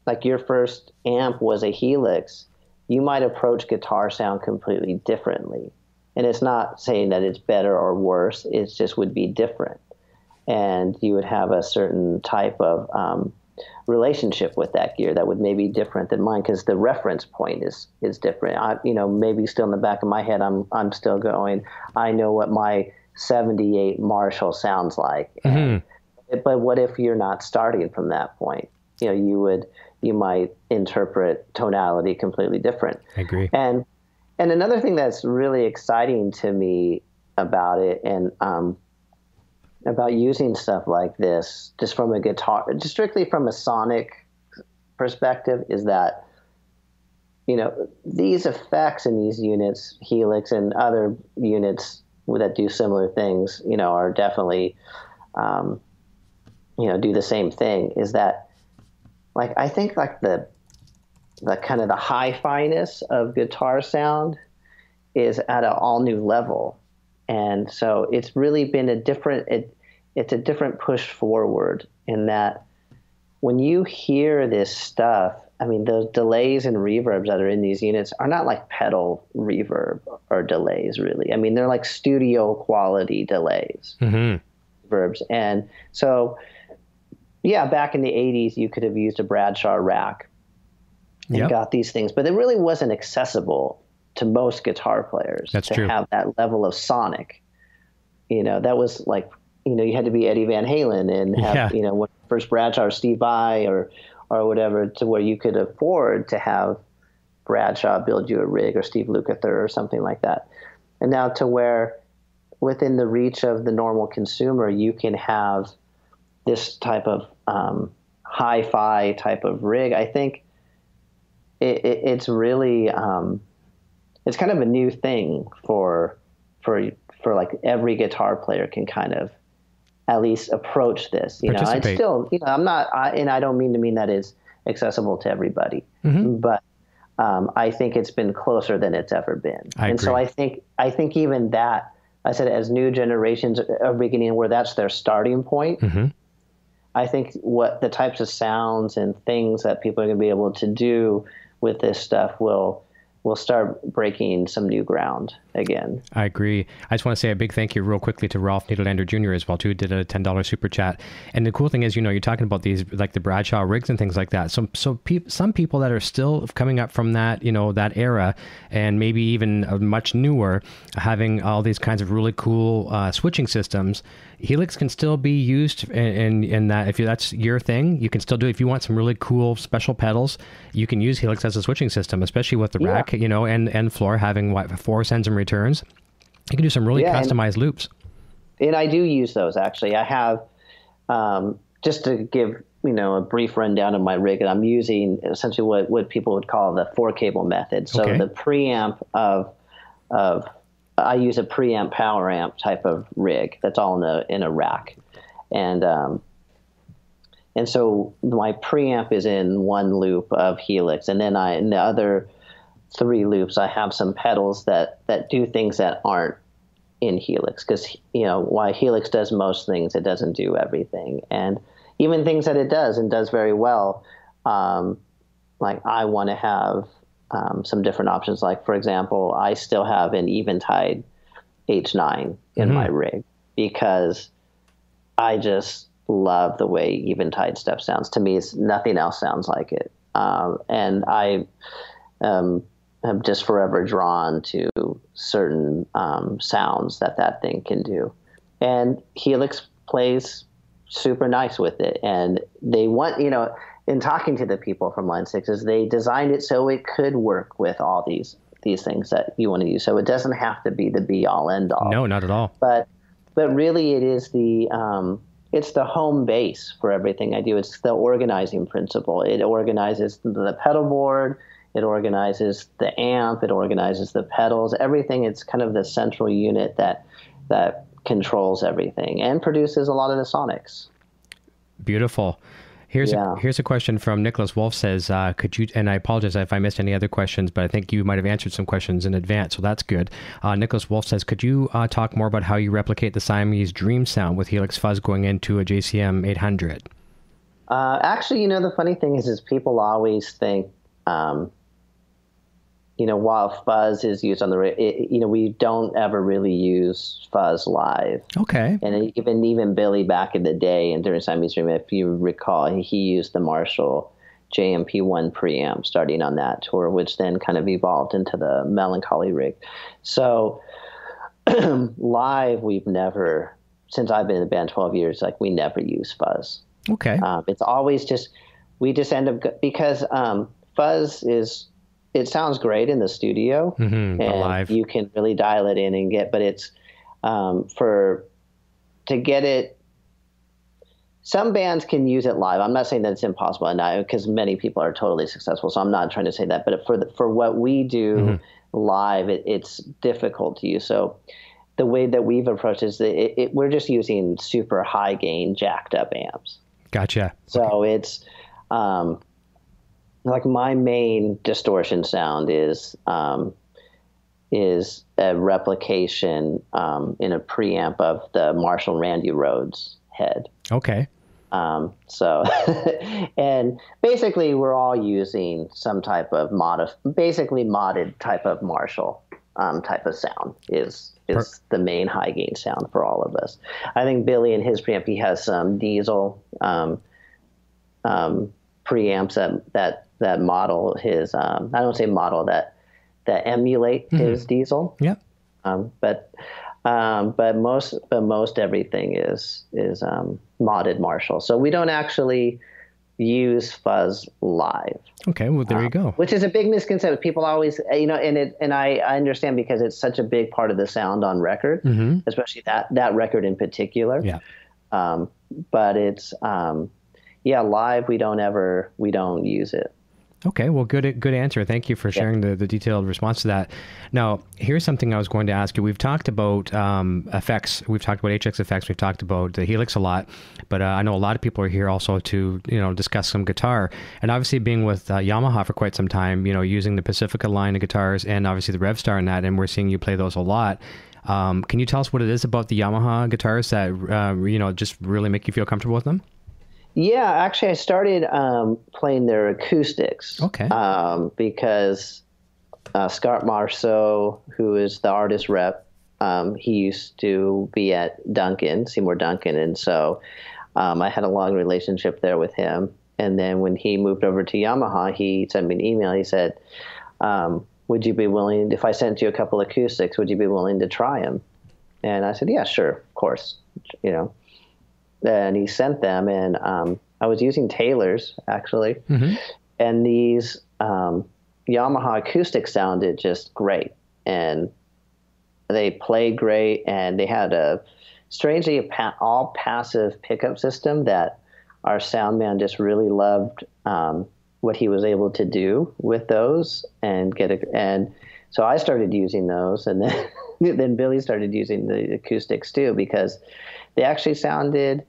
like your first amp was a Helix, you might approach guitar sound completely differently. And it's not saying that it's better or worse, it just would be different and you would have a certain type of um, relationship with that gear that would maybe be different than mine because the reference point is is different. I, you know, maybe still in the back of my head, I'm I'm still going. I know what my '78 Marshall sounds like. Mm-hmm. but what if you're not starting from that point? You know, you would you might interpret tonality completely different. I agree. And and another thing that's really exciting to me about it, and um, about using stuff like this just from a guitar, just strictly from a sonic perspective, is that you know these effects in these units, Helix and other units that do similar things, you know, are definitely um, you know do the same thing. Is that like I think like the the kind of the hi-fi-ness of guitar sound is at an all new level and so it's really been a different it, it's a different push forward in that when you hear this stuff i mean those delays and reverbs that are in these units are not like pedal reverb or delays really i mean they're like studio quality delays mm-hmm. reverbs and so yeah back in the 80s you could have used a bradshaw rack and yep. got these things but it really wasn't accessible to most guitar players That's to true. have that level of sonic. You know, that was like you know you had to be Eddie Van Halen and have yeah. you know first Bradshaw or Steve Vai or or whatever to where you could afford to have Bradshaw build you a rig or Steve Lukather or something like that. And now to where within the reach of the normal consumer, you can have this type of um, hi-fi type of rig. I think it, it, it's really um, it's kind of a new thing for for for like every guitar player can kind of at least approach this. You know, I still, you know, I'm not, I, and I don't mean to mean that is accessible to everybody, mm-hmm. but um, I think it's been closer than it's ever been. I and agree. so I think, I think even that, I said, as new generations are beginning where that's their starting point. Mm-hmm. I think what the types of sounds and things that people are going to be able to do with this stuff will we'll start breaking some new ground again. I agree. I just want to say a big thank you real quickly to Ralph Niederlander Jr. as well too. Did a ten dollars super chat. And the cool thing is, you know, you're talking about these like the Bradshaw rigs and things like that. So so pe- some people that are still coming up from that you know that era and maybe even much newer, having all these kinds of really cool uh, switching systems. Helix can still be used in, in, in that if you, that's your thing, you can still do it. If you want some really cool special pedals, you can use Helix as a switching system, especially with the yeah. rack, you know, and and floor having what four sends and returns. You can do some really yeah, customized and, loops. And I do use those actually. I have um, just to give you know a brief rundown of my rig, and I'm using essentially what what people would call the four cable method. So okay. the preamp of of I use a preamp power amp type of rig that's all in a in a rack, and um, and so my preamp is in one loop of Helix, and then I in the other three loops I have some pedals that that do things that aren't in Helix because you know why Helix does most things, it doesn't do everything, and even things that it does and does very well. Um, like I want to have um, some different options. Like for example, I still have an Eventide H9 in mm-hmm. my rig because I just love the way Eventide stuff sounds. To me, it's nothing else sounds like it, um, and I um, am just forever drawn to certain um, sounds that that thing can do. And Helix plays super nice with it, and they want you know. In talking to the people from Line Sixes, they designed it so it could work with all these these things that you want to use. So it doesn't have to be the be all end all. No, not at all. But but really, it is the um, it's the home base for everything I do. It's the organizing principle. It organizes the pedal board, it organizes the amp, it organizes the pedals, everything. It's kind of the central unit that that controls everything and produces a lot of the sonics. Beautiful. Here's yeah. a, here's a question from Nicholas Wolf says, uh, could you, and I apologize if I missed any other questions, but I think you might have answered some questions in advance, so that's good. Uh, Nicholas Wolf says, could you uh, talk more about how you replicate the Siamese Dream sound with Helix Fuzz going into a JCM 800? Uh, actually, you know, the funny thing is, is people always think, um, you know, while fuzz is used on the, it, you know, we don't ever really use fuzz live. Okay. And even even Billy back in the day and during Siamese Dream, if you recall, he used the Marshall JMP1 preamp starting on that tour, which then kind of evolved into the Mellon Collie rig. So live, we've never, since I've been in the band 12 years, like we never use fuzz. Okay. Um, it's always just, we just end up, because um, fuzz is it sounds great in the studio, mm-hmm, and live. you can really dial it in and get. But it's um, for to get it. Some bands can use it live. I'm not saying that it's impossible, and because many people are totally successful. So I'm not trying to say that. But for the, for what we do mm-hmm. live, it, it's difficult to use. So the way that we've approached is that it, it, we're just using super high gain, jacked up amps. Gotcha. So okay. it's um, like my main distortion sound is um, is a replication um, in a preamp of the Marshall Randy Rhoads head. Okay. Um, so, and basically, we're all using some type of mod, basically modded type of Marshall um, type of sound is is the main high gain sound for all of us. I think Billy in his preamp he has some Diezel um, um, preamps that that that model his um, I don't say model that that emulate mm-hmm. his Diezel. Yeah. Um, but um, but most but most everything is is um, modded Marshall. So we don't actually use fuzz live. Okay, well there you go. Um, which is a big misconception. People always you know and it and I, I understand because it's such a big part of the sound on record, mm-hmm. especially that that record in particular. Yeah. Um, but it's um, yeah, live we don't ever we don't use it. Okay, well, good good answer. Thank you for sharing yeah. the, the detailed response to that. Now, here's something I was going to ask you. We've talked about um, effects. We've talked about HX effects. We've talked about the Helix a lot, but uh, I know a lot of people are here also to you know discuss some guitar. And obviously, being with uh, Yamaha for quite some time, you know, using the Pacifica line of guitars and obviously the Revstar and that, and we're seeing you play those a lot. Um, can you tell us what it is about the Yamaha guitars that uh, you know just really make you feel comfortable with them? Yeah, actually, I started um, playing their acoustics. Okay. Um, because uh, Scott Marceau, who is the artist rep, um, he used to be at Duncan, Seymour Duncan, and so um, I had a long relationship there with him. And then when he moved over to Yamaha, he sent me an email. He said, um, "Would you be willing, if I sent you a couple acoustics, would you be willing to try them?" And I said, "Yeah, sure, of course." You know and he sent them, and um, I was using Taylor's actually, mm-hmm. and these um, Yamaha acoustics sounded just great, and they played great, and they had a strangely a pa- all passive pickup system that our sound man just really loved um, what he was able to do with those and get a and so I started using those and then then Billy started using the acoustics too because they actually sounded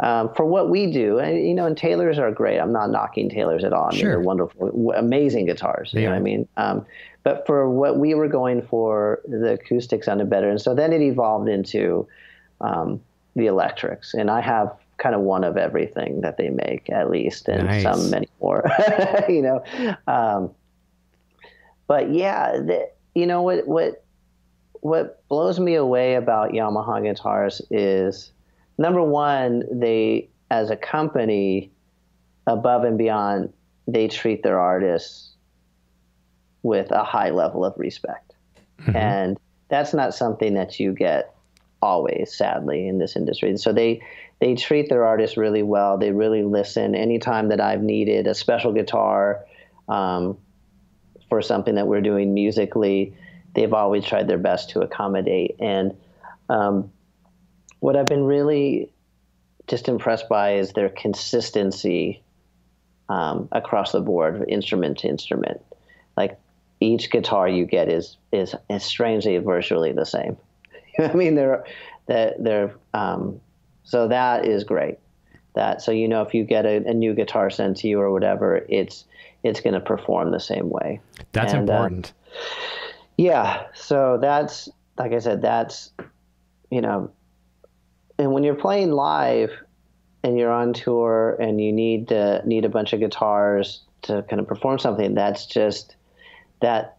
um, for what we do. And, you know, and Taylors are great. I'm not knocking Taylors at all. I mean, Sure. they're wonderful, amazing guitars. They you know what I mean? Um, but for what we were going for, the acoustics sounded better. And so then it evolved into um, the electrics. And I have kind of one of everything that they make, at least, and Nice. some many more, you know. Um, but yeah, the, you know what what what blows me away about Yamaha guitars is number one, they as a company, above and beyond, they treat their artists with a high level of respect, and that's not something that you get always, sadly, in this industry. So they they treat their artists really well. They really listen. Anytime that I've needed a special guitar. Um, for something that we're doing musically, they've always tried their best to accommodate. And um, what I've been really just impressed by is their consistency um, across the board, instrument to instrument. Like each guitar you get is is, is strangely virtually the same. I mean, they're they're, they're um, so that is great. That so you know if you get a, a new guitar sent to you or whatever, it's it's going to perform the same way. That's And, uh, important. Yeah, so that's like I said, that's you know, and when you're playing live and you're on tour and you need to need a bunch of guitars to kind of perform something, that's just that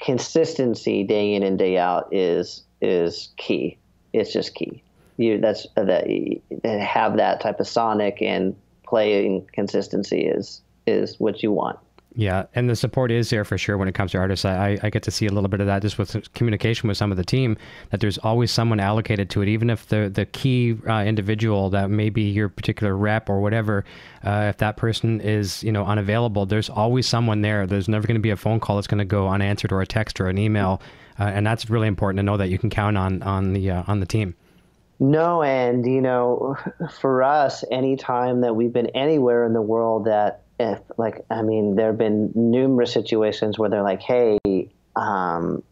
consistency day in and day out is is key. It's just key. You that's uh, that you have that type of sonic and playing consistency is is what you want. Yeah, and the support is there for sure when it comes to artists. I, I- get to see a little bit of that just with communication with some of the team. That there's always someone allocated to it, even if the the key uh, individual that may be your particular rep or whatever, uh, if that person is you know unavailable, there's always someone there. There's never going to be a phone call that's going to go unanswered or a text or an email, uh, and that's really important to know that you can count on on the uh, on the team. No, and you know, for us, anytime that we've been anywhere in the world that if like I mean, there have been numerous situations where they're like, "Hey, um,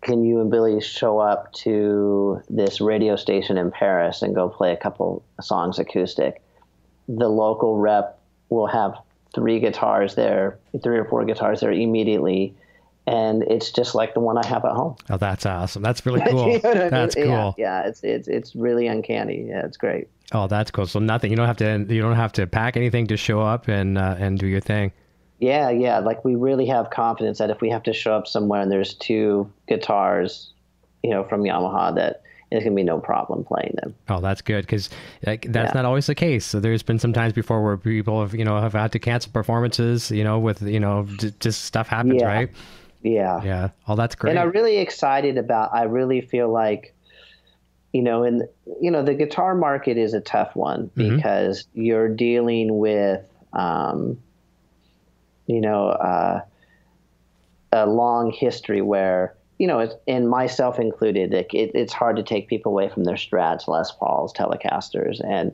can you and Billy show up to this radio station in Paris and go play a couple songs acoustic?" The local rep will have three guitars there, three or four guitars there immediately, and it's just like the one I have at home. Oh, that's awesome. That's really cool. You know what I mean? That's cool. Yeah, yeah, it's it's it's really uncanny. Yeah, it's great. Oh, that's cool. So nothing. You don't have to. You don't have to pack anything. Just show up and uh, and do your thing. Yeah, yeah. Like we really have confidence that if we have to show up somewhere and there's two guitars, you know, from Yamaha, that there's gonna be no problem playing them. Oh, that's good because like, that's Yeah. not always the case. So there's been some times before where people have you know have had to cancel performances. You know, with you know j- just stuff happens, Yeah. right? Yeah. Yeah. Oh, that's great. And I'm really excited about. I really feel like, you know, and you know, the guitar market is a tough one Mhm. because you're dealing with, um, you know, uh, a long history where you know, it's, and myself included, it, it, it's hard to take people away from their Strats, Les Pauls, Telecasters, and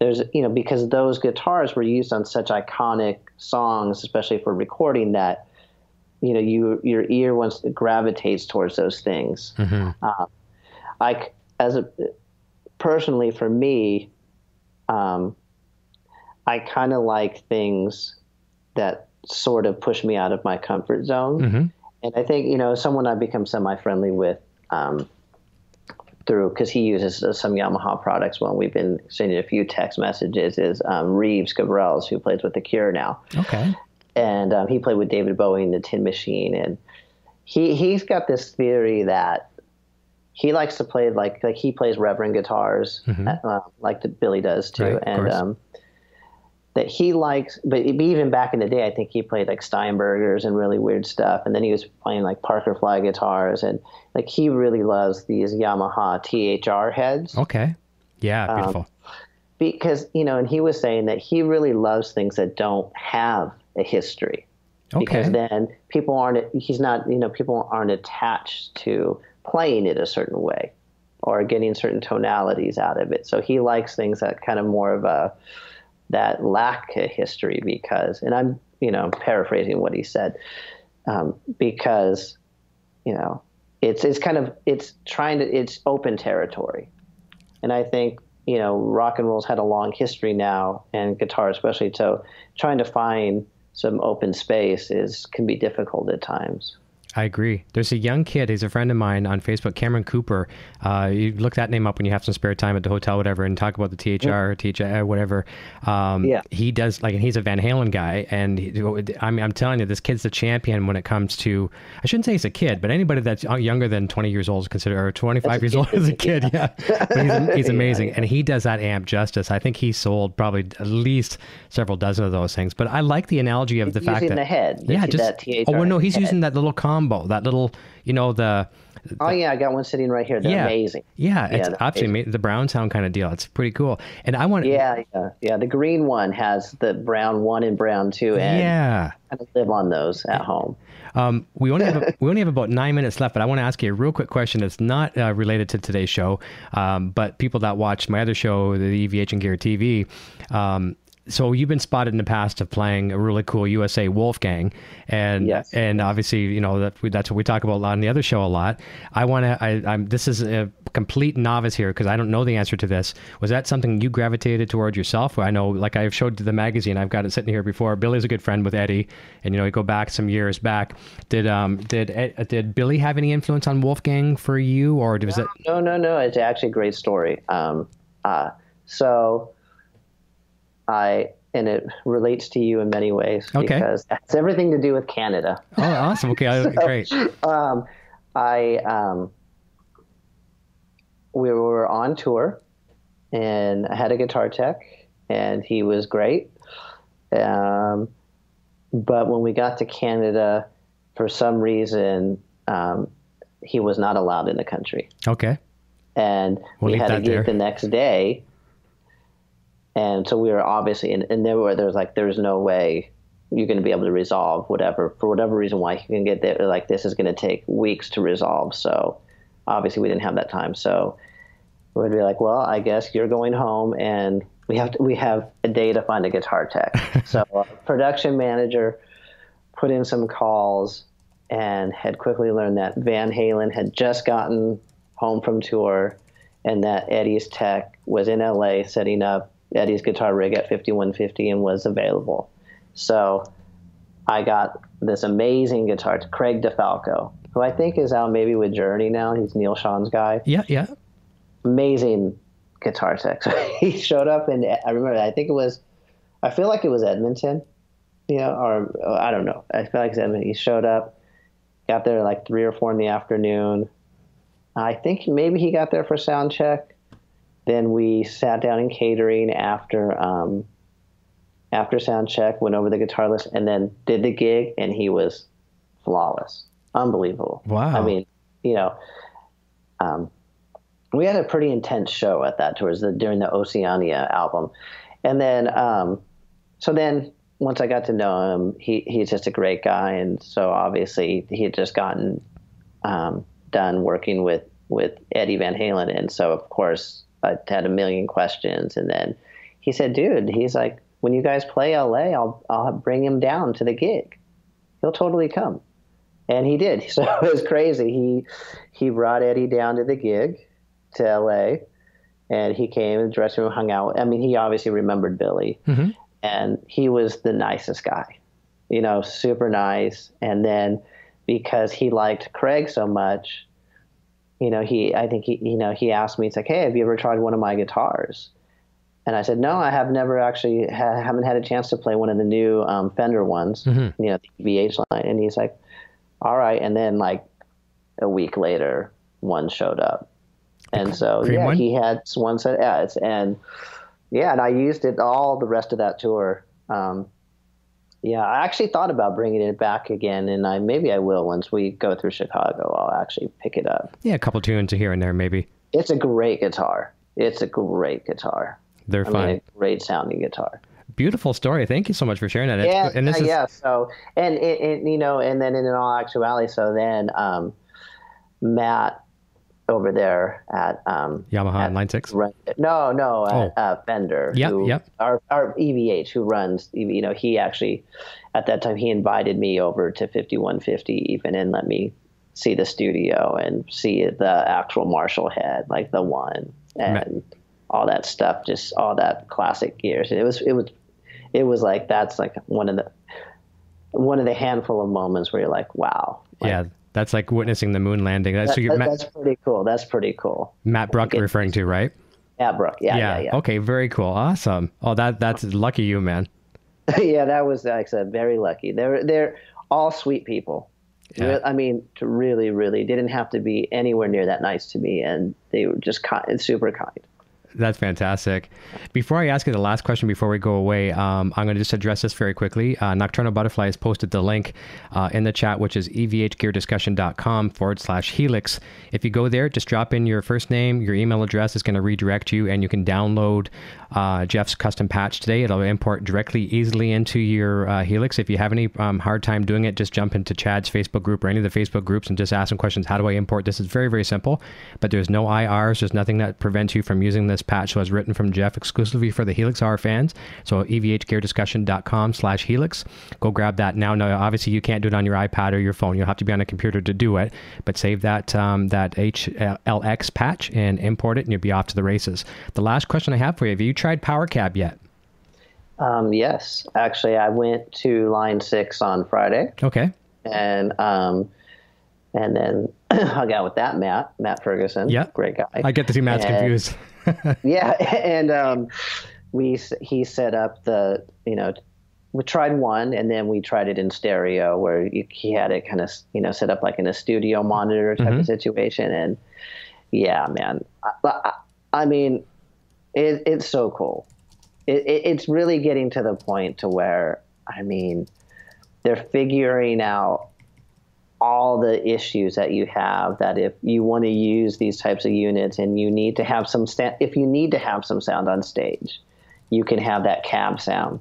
there's you know because those guitars were used on such iconic songs, especially for recording that you know you your ear wants to gravitates towards those things. Mhm. Um, I as a personally for me, um, I kind of like things that sort of push me out of my comfort zone, Mhm. and I think you know someone I've become semi-friendly with. Um, through because he uses uh, some Yamaha products. When we've been sending a few text messages, is um, Reeves Gabrels, who plays with the Cure now Okay. and um, he played with David Bowie in the Tin Machine, and he he's got this theory that he likes to play like like he plays Reverend guitars, Mhm. uh, like the, Billy does too, Right, and um, that he likes. But even back in the day, I think he played like Steinbergers and really weird stuff, and then he was playing like Parker Fly guitars, and like he really loves these Yamaha THR heads Okay. Yeah. Um, Beautiful. because you know, and he was saying that he really loves things that don't have a history because then people aren't he's not you know people aren't attached to playing it a certain way or getting certain tonalities out of it so he likes things that kind of more of a that lack a history because and i'm you know paraphrasing what he said um, because you know it's it's kind of it's trying to it's open territory, and I think you know rock and roll's had a long history now, and guitar especially. So trying to find some open space is can be difficult at times. I agree. There's a young kid. He's a friend of mine on Facebook, Cameron Cooper. Uh, you look that name up when you have some spare time at the hotel, whatever, and talk about the THR, THR, whatever. Um, Yeah. He does like, and he's a Van Halen guy, and he, I mean, I'm telling you, this kid's the champion when it comes to. I shouldn't say he's a kid, but anybody that's younger than 20 years old is considered, or 25 years old is a kid. Yeah, but he's, he's amazing, and he does that amp justice. I think he sold probably at least several dozen of those things. But I like the analogy of the fact that the head. yeah, just that THR oh well, no, he's head. using that little combo, that little, you know, the Oh yeah, I got one sitting right here. They're yeah, amazing. Yeah, it's they're absolutely the brown sound kind of deal. It's pretty cool. And I want, Yeah, yeah, yeah. The green one has the brown one and brown two, and yeah. I live on those at home. Um, we only have we only have about nine minutes left, but I want to ask you a real quick question that's not uh, related to today's show, um, but people that watch my other show, the EVH and Gear TV. Um, so you've been spotted in the past of playing a really cool USA Wolfgang, and Yes. and obviously you know that we, that's what we talk about a lot on the other show a lot. I want to. I, I'm this is a complete novice here because I don't know the answer to this. Was that something you gravitated toward yourself? I know, like I've showed to the magazine, I've got it sitting here before. Billy's a good friend with Eddie, and you know we go back some years back. Did um did did Billy have any influence on Wolfgang for you, or was it? No, no, no. It's actually a great story. Um, uh, so I and it relates to you in many ways Okay. because it's everything to do with Canada. Oh, awesome. Okay, I- great. um, I um, we were on tour, and I had a guitar tech, and he was great. Um, but when we got to Canada, for some reason, um, he was not allowed in the country, Okay. and We'll we had a gig there. the next day. And so we were obviously, and, and there were there was like there's no way you're going to be able to resolve whatever for whatever reason why he can get there. Like this is going to take weeks to resolve. So obviously we didn't have that time. So we'd be like, well, I guess you're going home, and we have to, we have a day to find a guitar tech. so our production manager put in some calls and had quickly learned that Van Halen had just gotten home from tour and that Eddie's tech was in LA setting up Eddie's guitar rig at 5150 and was available. So I got this amazing guitar, to Craig DeFalco, who I think is out maybe with Journey now. He's Neal Schon's guy. Yeah, yeah. Amazing guitar tech. So he showed up and I remember, I think it was, I feel like it was Edmonton, you know, or uh, I don't know. I feel like it's Edmonton. He showed up, got there like three or four in the afternoon. I think maybe he got there for sound check. Then we sat down in catering after um, after sound check, went over the guitar list, and then did the gig, and he was flawless, unbelievable. Wow. I mean, you know, um, we had a pretty intense show at that towards the during the Oceania album, and then um, so then once I got to know him, he he's just a great guy, and so obviously he had just gotten um, done working with with Eddie Van Halen, and so of course I had a million questions, and then he said, "Dude, he's like, when you guys play LA, I'll I'll bring him down to the gig. He'll totally come." And he did. So it was crazy. He he brought Eddie down to the gig to LA, and he came in the dressing room, hung out. I mean, he obviously remembered Billy, Mhm. and he was the nicest guy, you know, super nice. And then because he liked Craig so much, you know, he I think he you know he asked me, he's like, hey, have you ever tried one of my guitars? And I said, no, I have never actually ha- haven't had a chance to play one of the new um, Fender ones, you know, the VH line. And he's like, all right. And then like a week later, one showed up, and so Cream yeah, one? he had one set. Yeah, it's, and yeah, and I used it all the rest of that tour. Um, yeah, I actually thought about bringing it back again, and I maybe I will once we go through Chicago. I'll actually pick it up. Yeah, a couple tunes here and there, maybe. It's a great guitar. It's a great guitar. They're I fun. mean, great sounding guitar. Beautiful story. Thank you so much for sharing that. It's yeah, and this yeah, is yeah. So, and it, it, you know, and then in all actuality, so then um, Matt over there at um, Yamaha at- Line Six. run- no, no, Oh. at, uh, Fender. Yeah, yep. Our our EVH who runs, you know, he actually at that time he invited me over to 5150 even and let me see the studio and see the actual Marshall head, like the one and all that stuff, just all that classic gears. It was it was it was like that's like one of the one of the handful of moments where you're like, wow. Like, yeah, that's like witnessing the moon landing. That's, that, that, that's pretty cool. That's pretty cool. Matt Bruck referring to, right? Matt Bruck. Yeah, yeah, yeah, yeah. Okay, very cool. Awesome. Oh, that that's lucky you, man. yeah, that was like I said, very lucky. They're they're all sweet people. Yeah. I mean, really, really didn't have to be anywhere near that nice to me, and they were just kind, super kind. That's fantastic. Before I ask you the last question, before we go away, um, I'm going to just address this very quickly. Uh, Nocturnal Butterfly has posted the link uh, in the chat, which is evhgeardiscussion.com forward slash helix. If you go there, just drop in your first name, your email address is going to redirect you, and you can download uh, Jeff's custom patch today. It'll import directly, easily into your uh, Helix. If you have any um, hard time doing it, just jump into Chad's Facebook group or any of the Facebook groups and just ask some questions. How do I import this? It's very, very simple, but there's no IRs. There's nothing that prevents you from using this patch. It's written from Jeff exclusively for the Helix R fans. So evhgeardiscussion.com slash Helix. Go grab that now. Now, obviously, you can't do it on your iPad or your phone. You'll have to be on a computer to do it, but save that, um, that HLX patch and import it, and you'll be off to the races. The last question I have for you, have you tried PowerCab yet? Um, yes, actually, I went to Line Six on Friday. Okay. And um, and then hung out with that Matt, Matt Ferguson. Yeah, great guy. I get to see Matt's and, confused. yeah, and um, we he set up the you know we tried one and then we tried it in stereo where you, he had it kind of you know set up like in a studio monitor type mm-hmm. of situation and yeah man I, I, I mean it, it's so cool. It, it, it's really getting to the point to where, I mean, they're figuring out all the issues that you have that if you want to use these types of units and you need to have some sta- if you need to have some sound on stage you can have that cab sound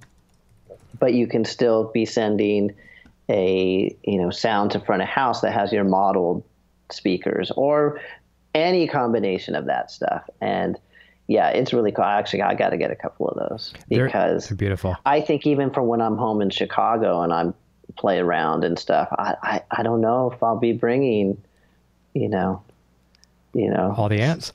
but you can still be sending a you know sound to front of house that has your modeled speakers or any combination of that stuff and yeah, it's really cool. I actually, I got to get a couple of those because they're, beautiful. I think even for when I'm home in Chicago and I'm play around and stuff, I, I, I don't know if I'll be bringing, you know, you know, all the ants.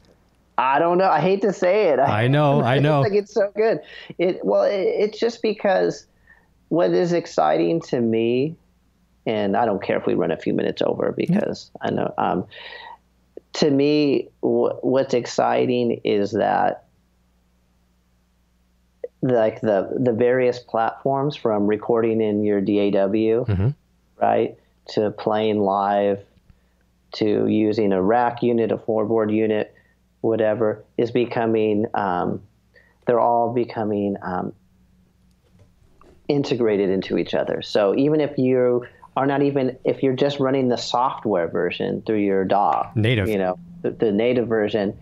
I don't know. I hate to say it. I, I know. I know. like it's so good. It well, it, it's just because what is exciting to me, and I don't care if we run a few minutes over because I know. Um, to me, w- what's exciting is that like the the various platforms from recording in your DAW, mm-hmm. right, to playing live, to using a rack unit, a floorboard unit, whatever, is becoming. Um, they're all becoming um, integrated into each other. So even if you are not even if you're just running the software version through your DAW, native, you know, the, the native version,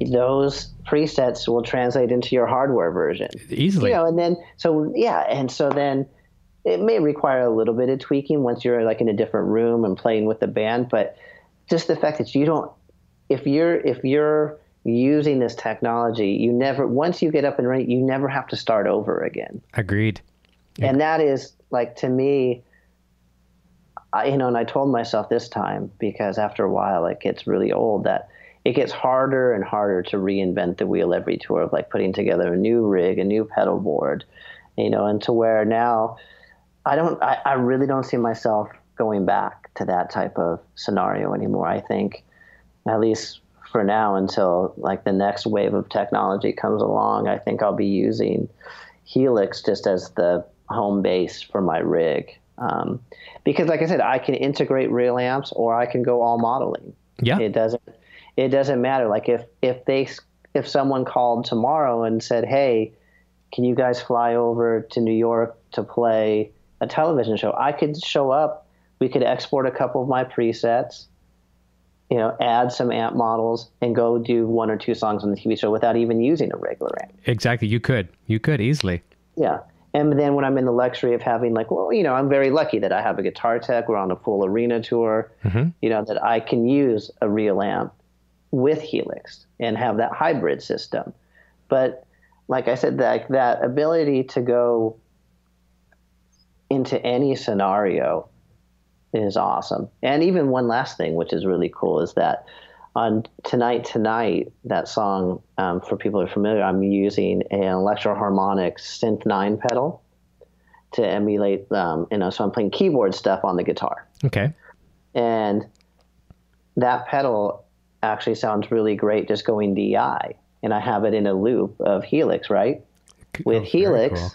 those presets will translate into your hardware version easily. You know, and then so yeah, and so then it may require a little bit of tweaking once you're like in a different room and playing with the band, but just the fact that you don't if you're if you're using this technology, you never once you get up and running, you never have to start over again. Agreed. And that is like to me I, you know, and I told myself this time because after a while it gets really old that it gets harder and harder to reinvent the wheel every tour of like putting together a new rig, a new pedal board, you know, and to where now I don't, I, I really don't see myself going back to that type of scenario anymore. I think, at least for now, until like the next wave of technology comes along, I think I'll be using Helix just as the home base for my rig. Um, because, like I said, I can integrate real amps or I can go all modeling. Yeah, it doesn't it doesn't matter. Like if if they if someone called tomorrow and said, "Hey, can you guys fly over to New York to play a television show?" I could show up. We could export a couple of my presets, you know, add some amp models, and go do one or two songs on the TV show without even using a regular amp. Exactly, you could, you could easily. Yeah, and then when I'm in the luxury of having like, well, you know, I'm very lucky that I have a guitar tech. We're on a full arena tour. Mm-hmm. You know that I can use a real amp with Helix and have that hybrid system. But like I said, that that ability to go into any scenario is awesome. And even one last thing, which is really cool, is that on Tonight Tonight, that song, um, for people who are familiar, I'm using an Electro-Harmonix Synth 9 pedal to emulate, um, you know, so I'm playing keyboard stuff on the guitar. Okay. And that pedal actually sounds really great just going DI. And I have it in a loop of Helix, right? With Oh, Helix, cool.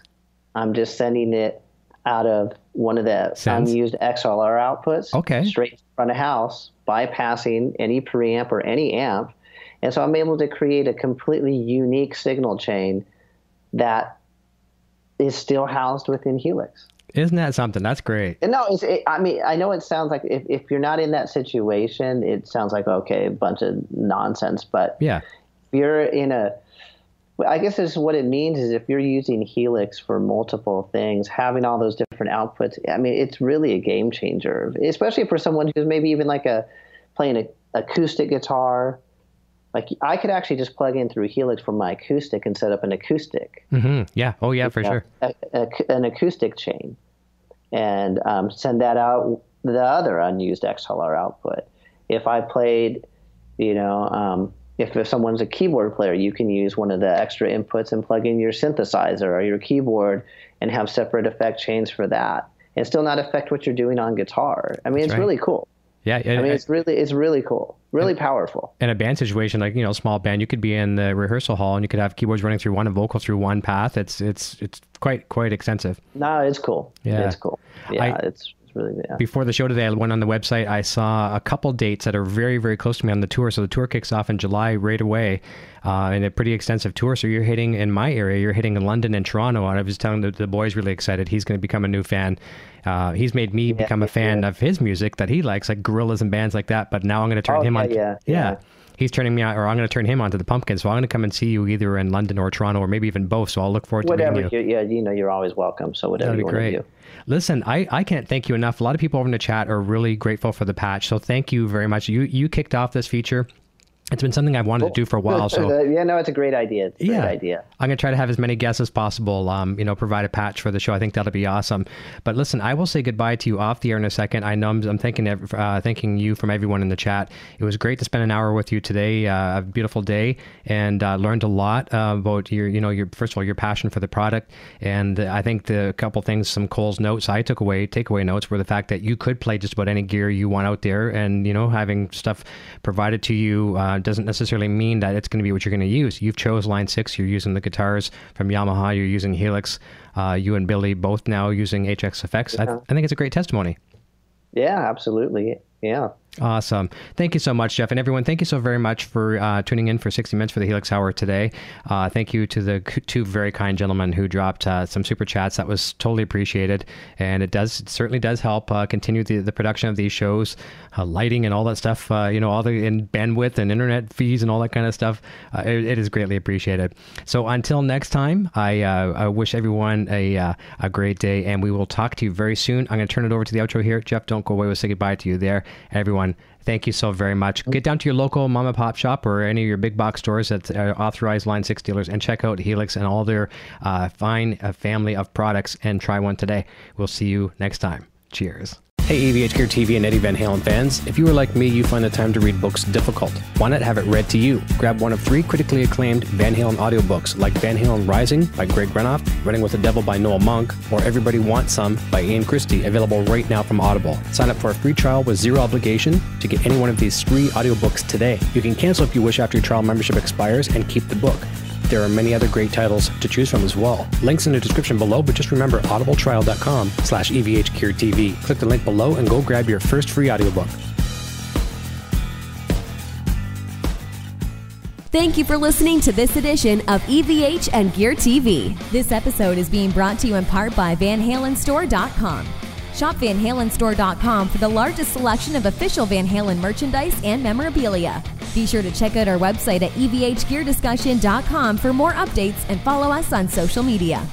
I'm just sending it out of one of the unused XLR outputs Okay. straight in front of house, bypassing any preamp or any amp. And so I'm able to create a completely unique signal chain that is still housed within Helix. Isn't that something? That's great. And no, it's, it, I mean, I know it sounds like if, if you're not in that situation, it sounds like, okay, a bunch of nonsense. But Yeah. if you're in a, I guess this is what it means is if you're using Helix for multiple things, having all those different outputs, I mean, it's really a game changer, especially for someone who's maybe even like a playing an acoustic guitar. Like I could actually just plug in through Helix for my acoustic and set up an acoustic hmm Yeah. Oh, yeah, for know, sure. a, a- an acoustic chain and um, send that out the other unused XLR output. If I played, you know, um, if, if someone's a keyboard player, you can use one of the extra inputs and plug in your synthesizer or your keyboard and have separate effect chains for that and still not affect what you're doing on guitar. I mean, it's right. really cool. Yeah. I mean, it's really, it's really cool, really powerful. in a band situation, like you know, small band, you could be in the rehearsal hall and you could have keyboards running through one and vocal through one path. It's it's it's quite quite extensive. No, it's cool. Yeah. It's cool. Yeah, I- it's, it's really, yeah. Before the show today, I went on the website. I saw a couple dates that are very very close to me on the tour. So the tour kicks off in July right away, uh, and a pretty extensive tour. So you're hitting in my area. You're hitting in London and Toronto. And I was telling the, the boys really excited. He's going to become a new fan. Uh, he's made me become a fan of his music that he likes, like Gorillaz and bands like that. But now I'm going to turn Oh, him yeah, on. yeah, yeah. He's turning me on, or I'm going to turn him on to the pumpkin. So I'm going to come and see you either in London or Toronto, or maybe even both. So I'll look forward to it. whatever meeting you. yeah you know you're always welcome so whatever That'd you be want great. to do Listen, I, I can't thank you enough. A lot of people over in the chat are really grateful for the patch. So thank you very much. You you kicked off this feature. It's been something I've wanted to do for a while. So yeah no it's a great idea it's a great yeah, idea I'm gonna try to have as many guests as possible. Um, you know, provide a patch for the show. I think that'll be awesome. But listen, I will say goodbye to you off the air in a second. I know I'm, I'm thanking uh, thanking you from everyone in the chat. It was great to spend an hour with you today. Uh, a beautiful day, and uh, learned a lot uh, about your you know your first of all your passion for the product, and I think the couple things, some Cole's notes I took away, takeaway notes were the fact that you could play just about any gear you want out there, and you know having stuff provided to you uh, doesn't necessarily mean that it's going to be what you're going to use. You've chose Line Six. You're using the guitars from Yamaha. You're using Helix. Uh, you and Billy both now using HX Effects. I, I think it's a great testimony. yeah absolutely yeah Awesome. Thank you so much, Jeff. And everyone, thank you so very much for uh, tuning in for 60 Minutes for the Helix Hour today. Uh, thank you to the two very kind gentlemen who dropped uh, some super chats. That was totally appreciated. And it does it certainly does help uh, continue the, the production of these shows, uh, lighting and all that stuff, uh, you know, all the bandwidth and internet fees and all that kind of stuff. It, it is greatly appreciated. So until next time, I, I wish everyone a, a great day and we will talk to you very soon. I'm going to turn it over to the outro here. Jeff, don't go away. We'll say goodbye to you there. Everyone, thank you so very much. Get down to your local mom and pop shop or any of your big box stores that are authorized Line 6 dealers and check out Helix and all their uh, fine uh, family of products and try one today. We'll see you next time. Cheers. Hey, EVH Gear TV and Eddie Van Halen fans. If you are like me, you find the time to read books difficult. Why not have it read to you? Grab one of three critically acclaimed Van Halen audiobooks like Van Halen Rising by Greg Renoff, Running with the Devil by Noel Monk, or Everybody Wants Some by Ian Christe, available right now from Audible. Sign up for a free trial with zero obligation to get any one of these three audiobooks today. You can cancel if you wish after your trial membership expires and keep the book. There are many other great titles to choose from as well. Links in the description below, but just remember audibletrial.com slash E evhgeartv. Click the link below and go grab your first free audiobook. Thank you for listening to this edition of EVH and Gear TV. This episode is being brought to you in part by VanHalenStore.com. Shop VanHalenStore.com for the largest selection of official Van Halen merchandise and memorabilia. Be sure to check out our website at EVHGearDiscussion.com for more updates and follow us on social media.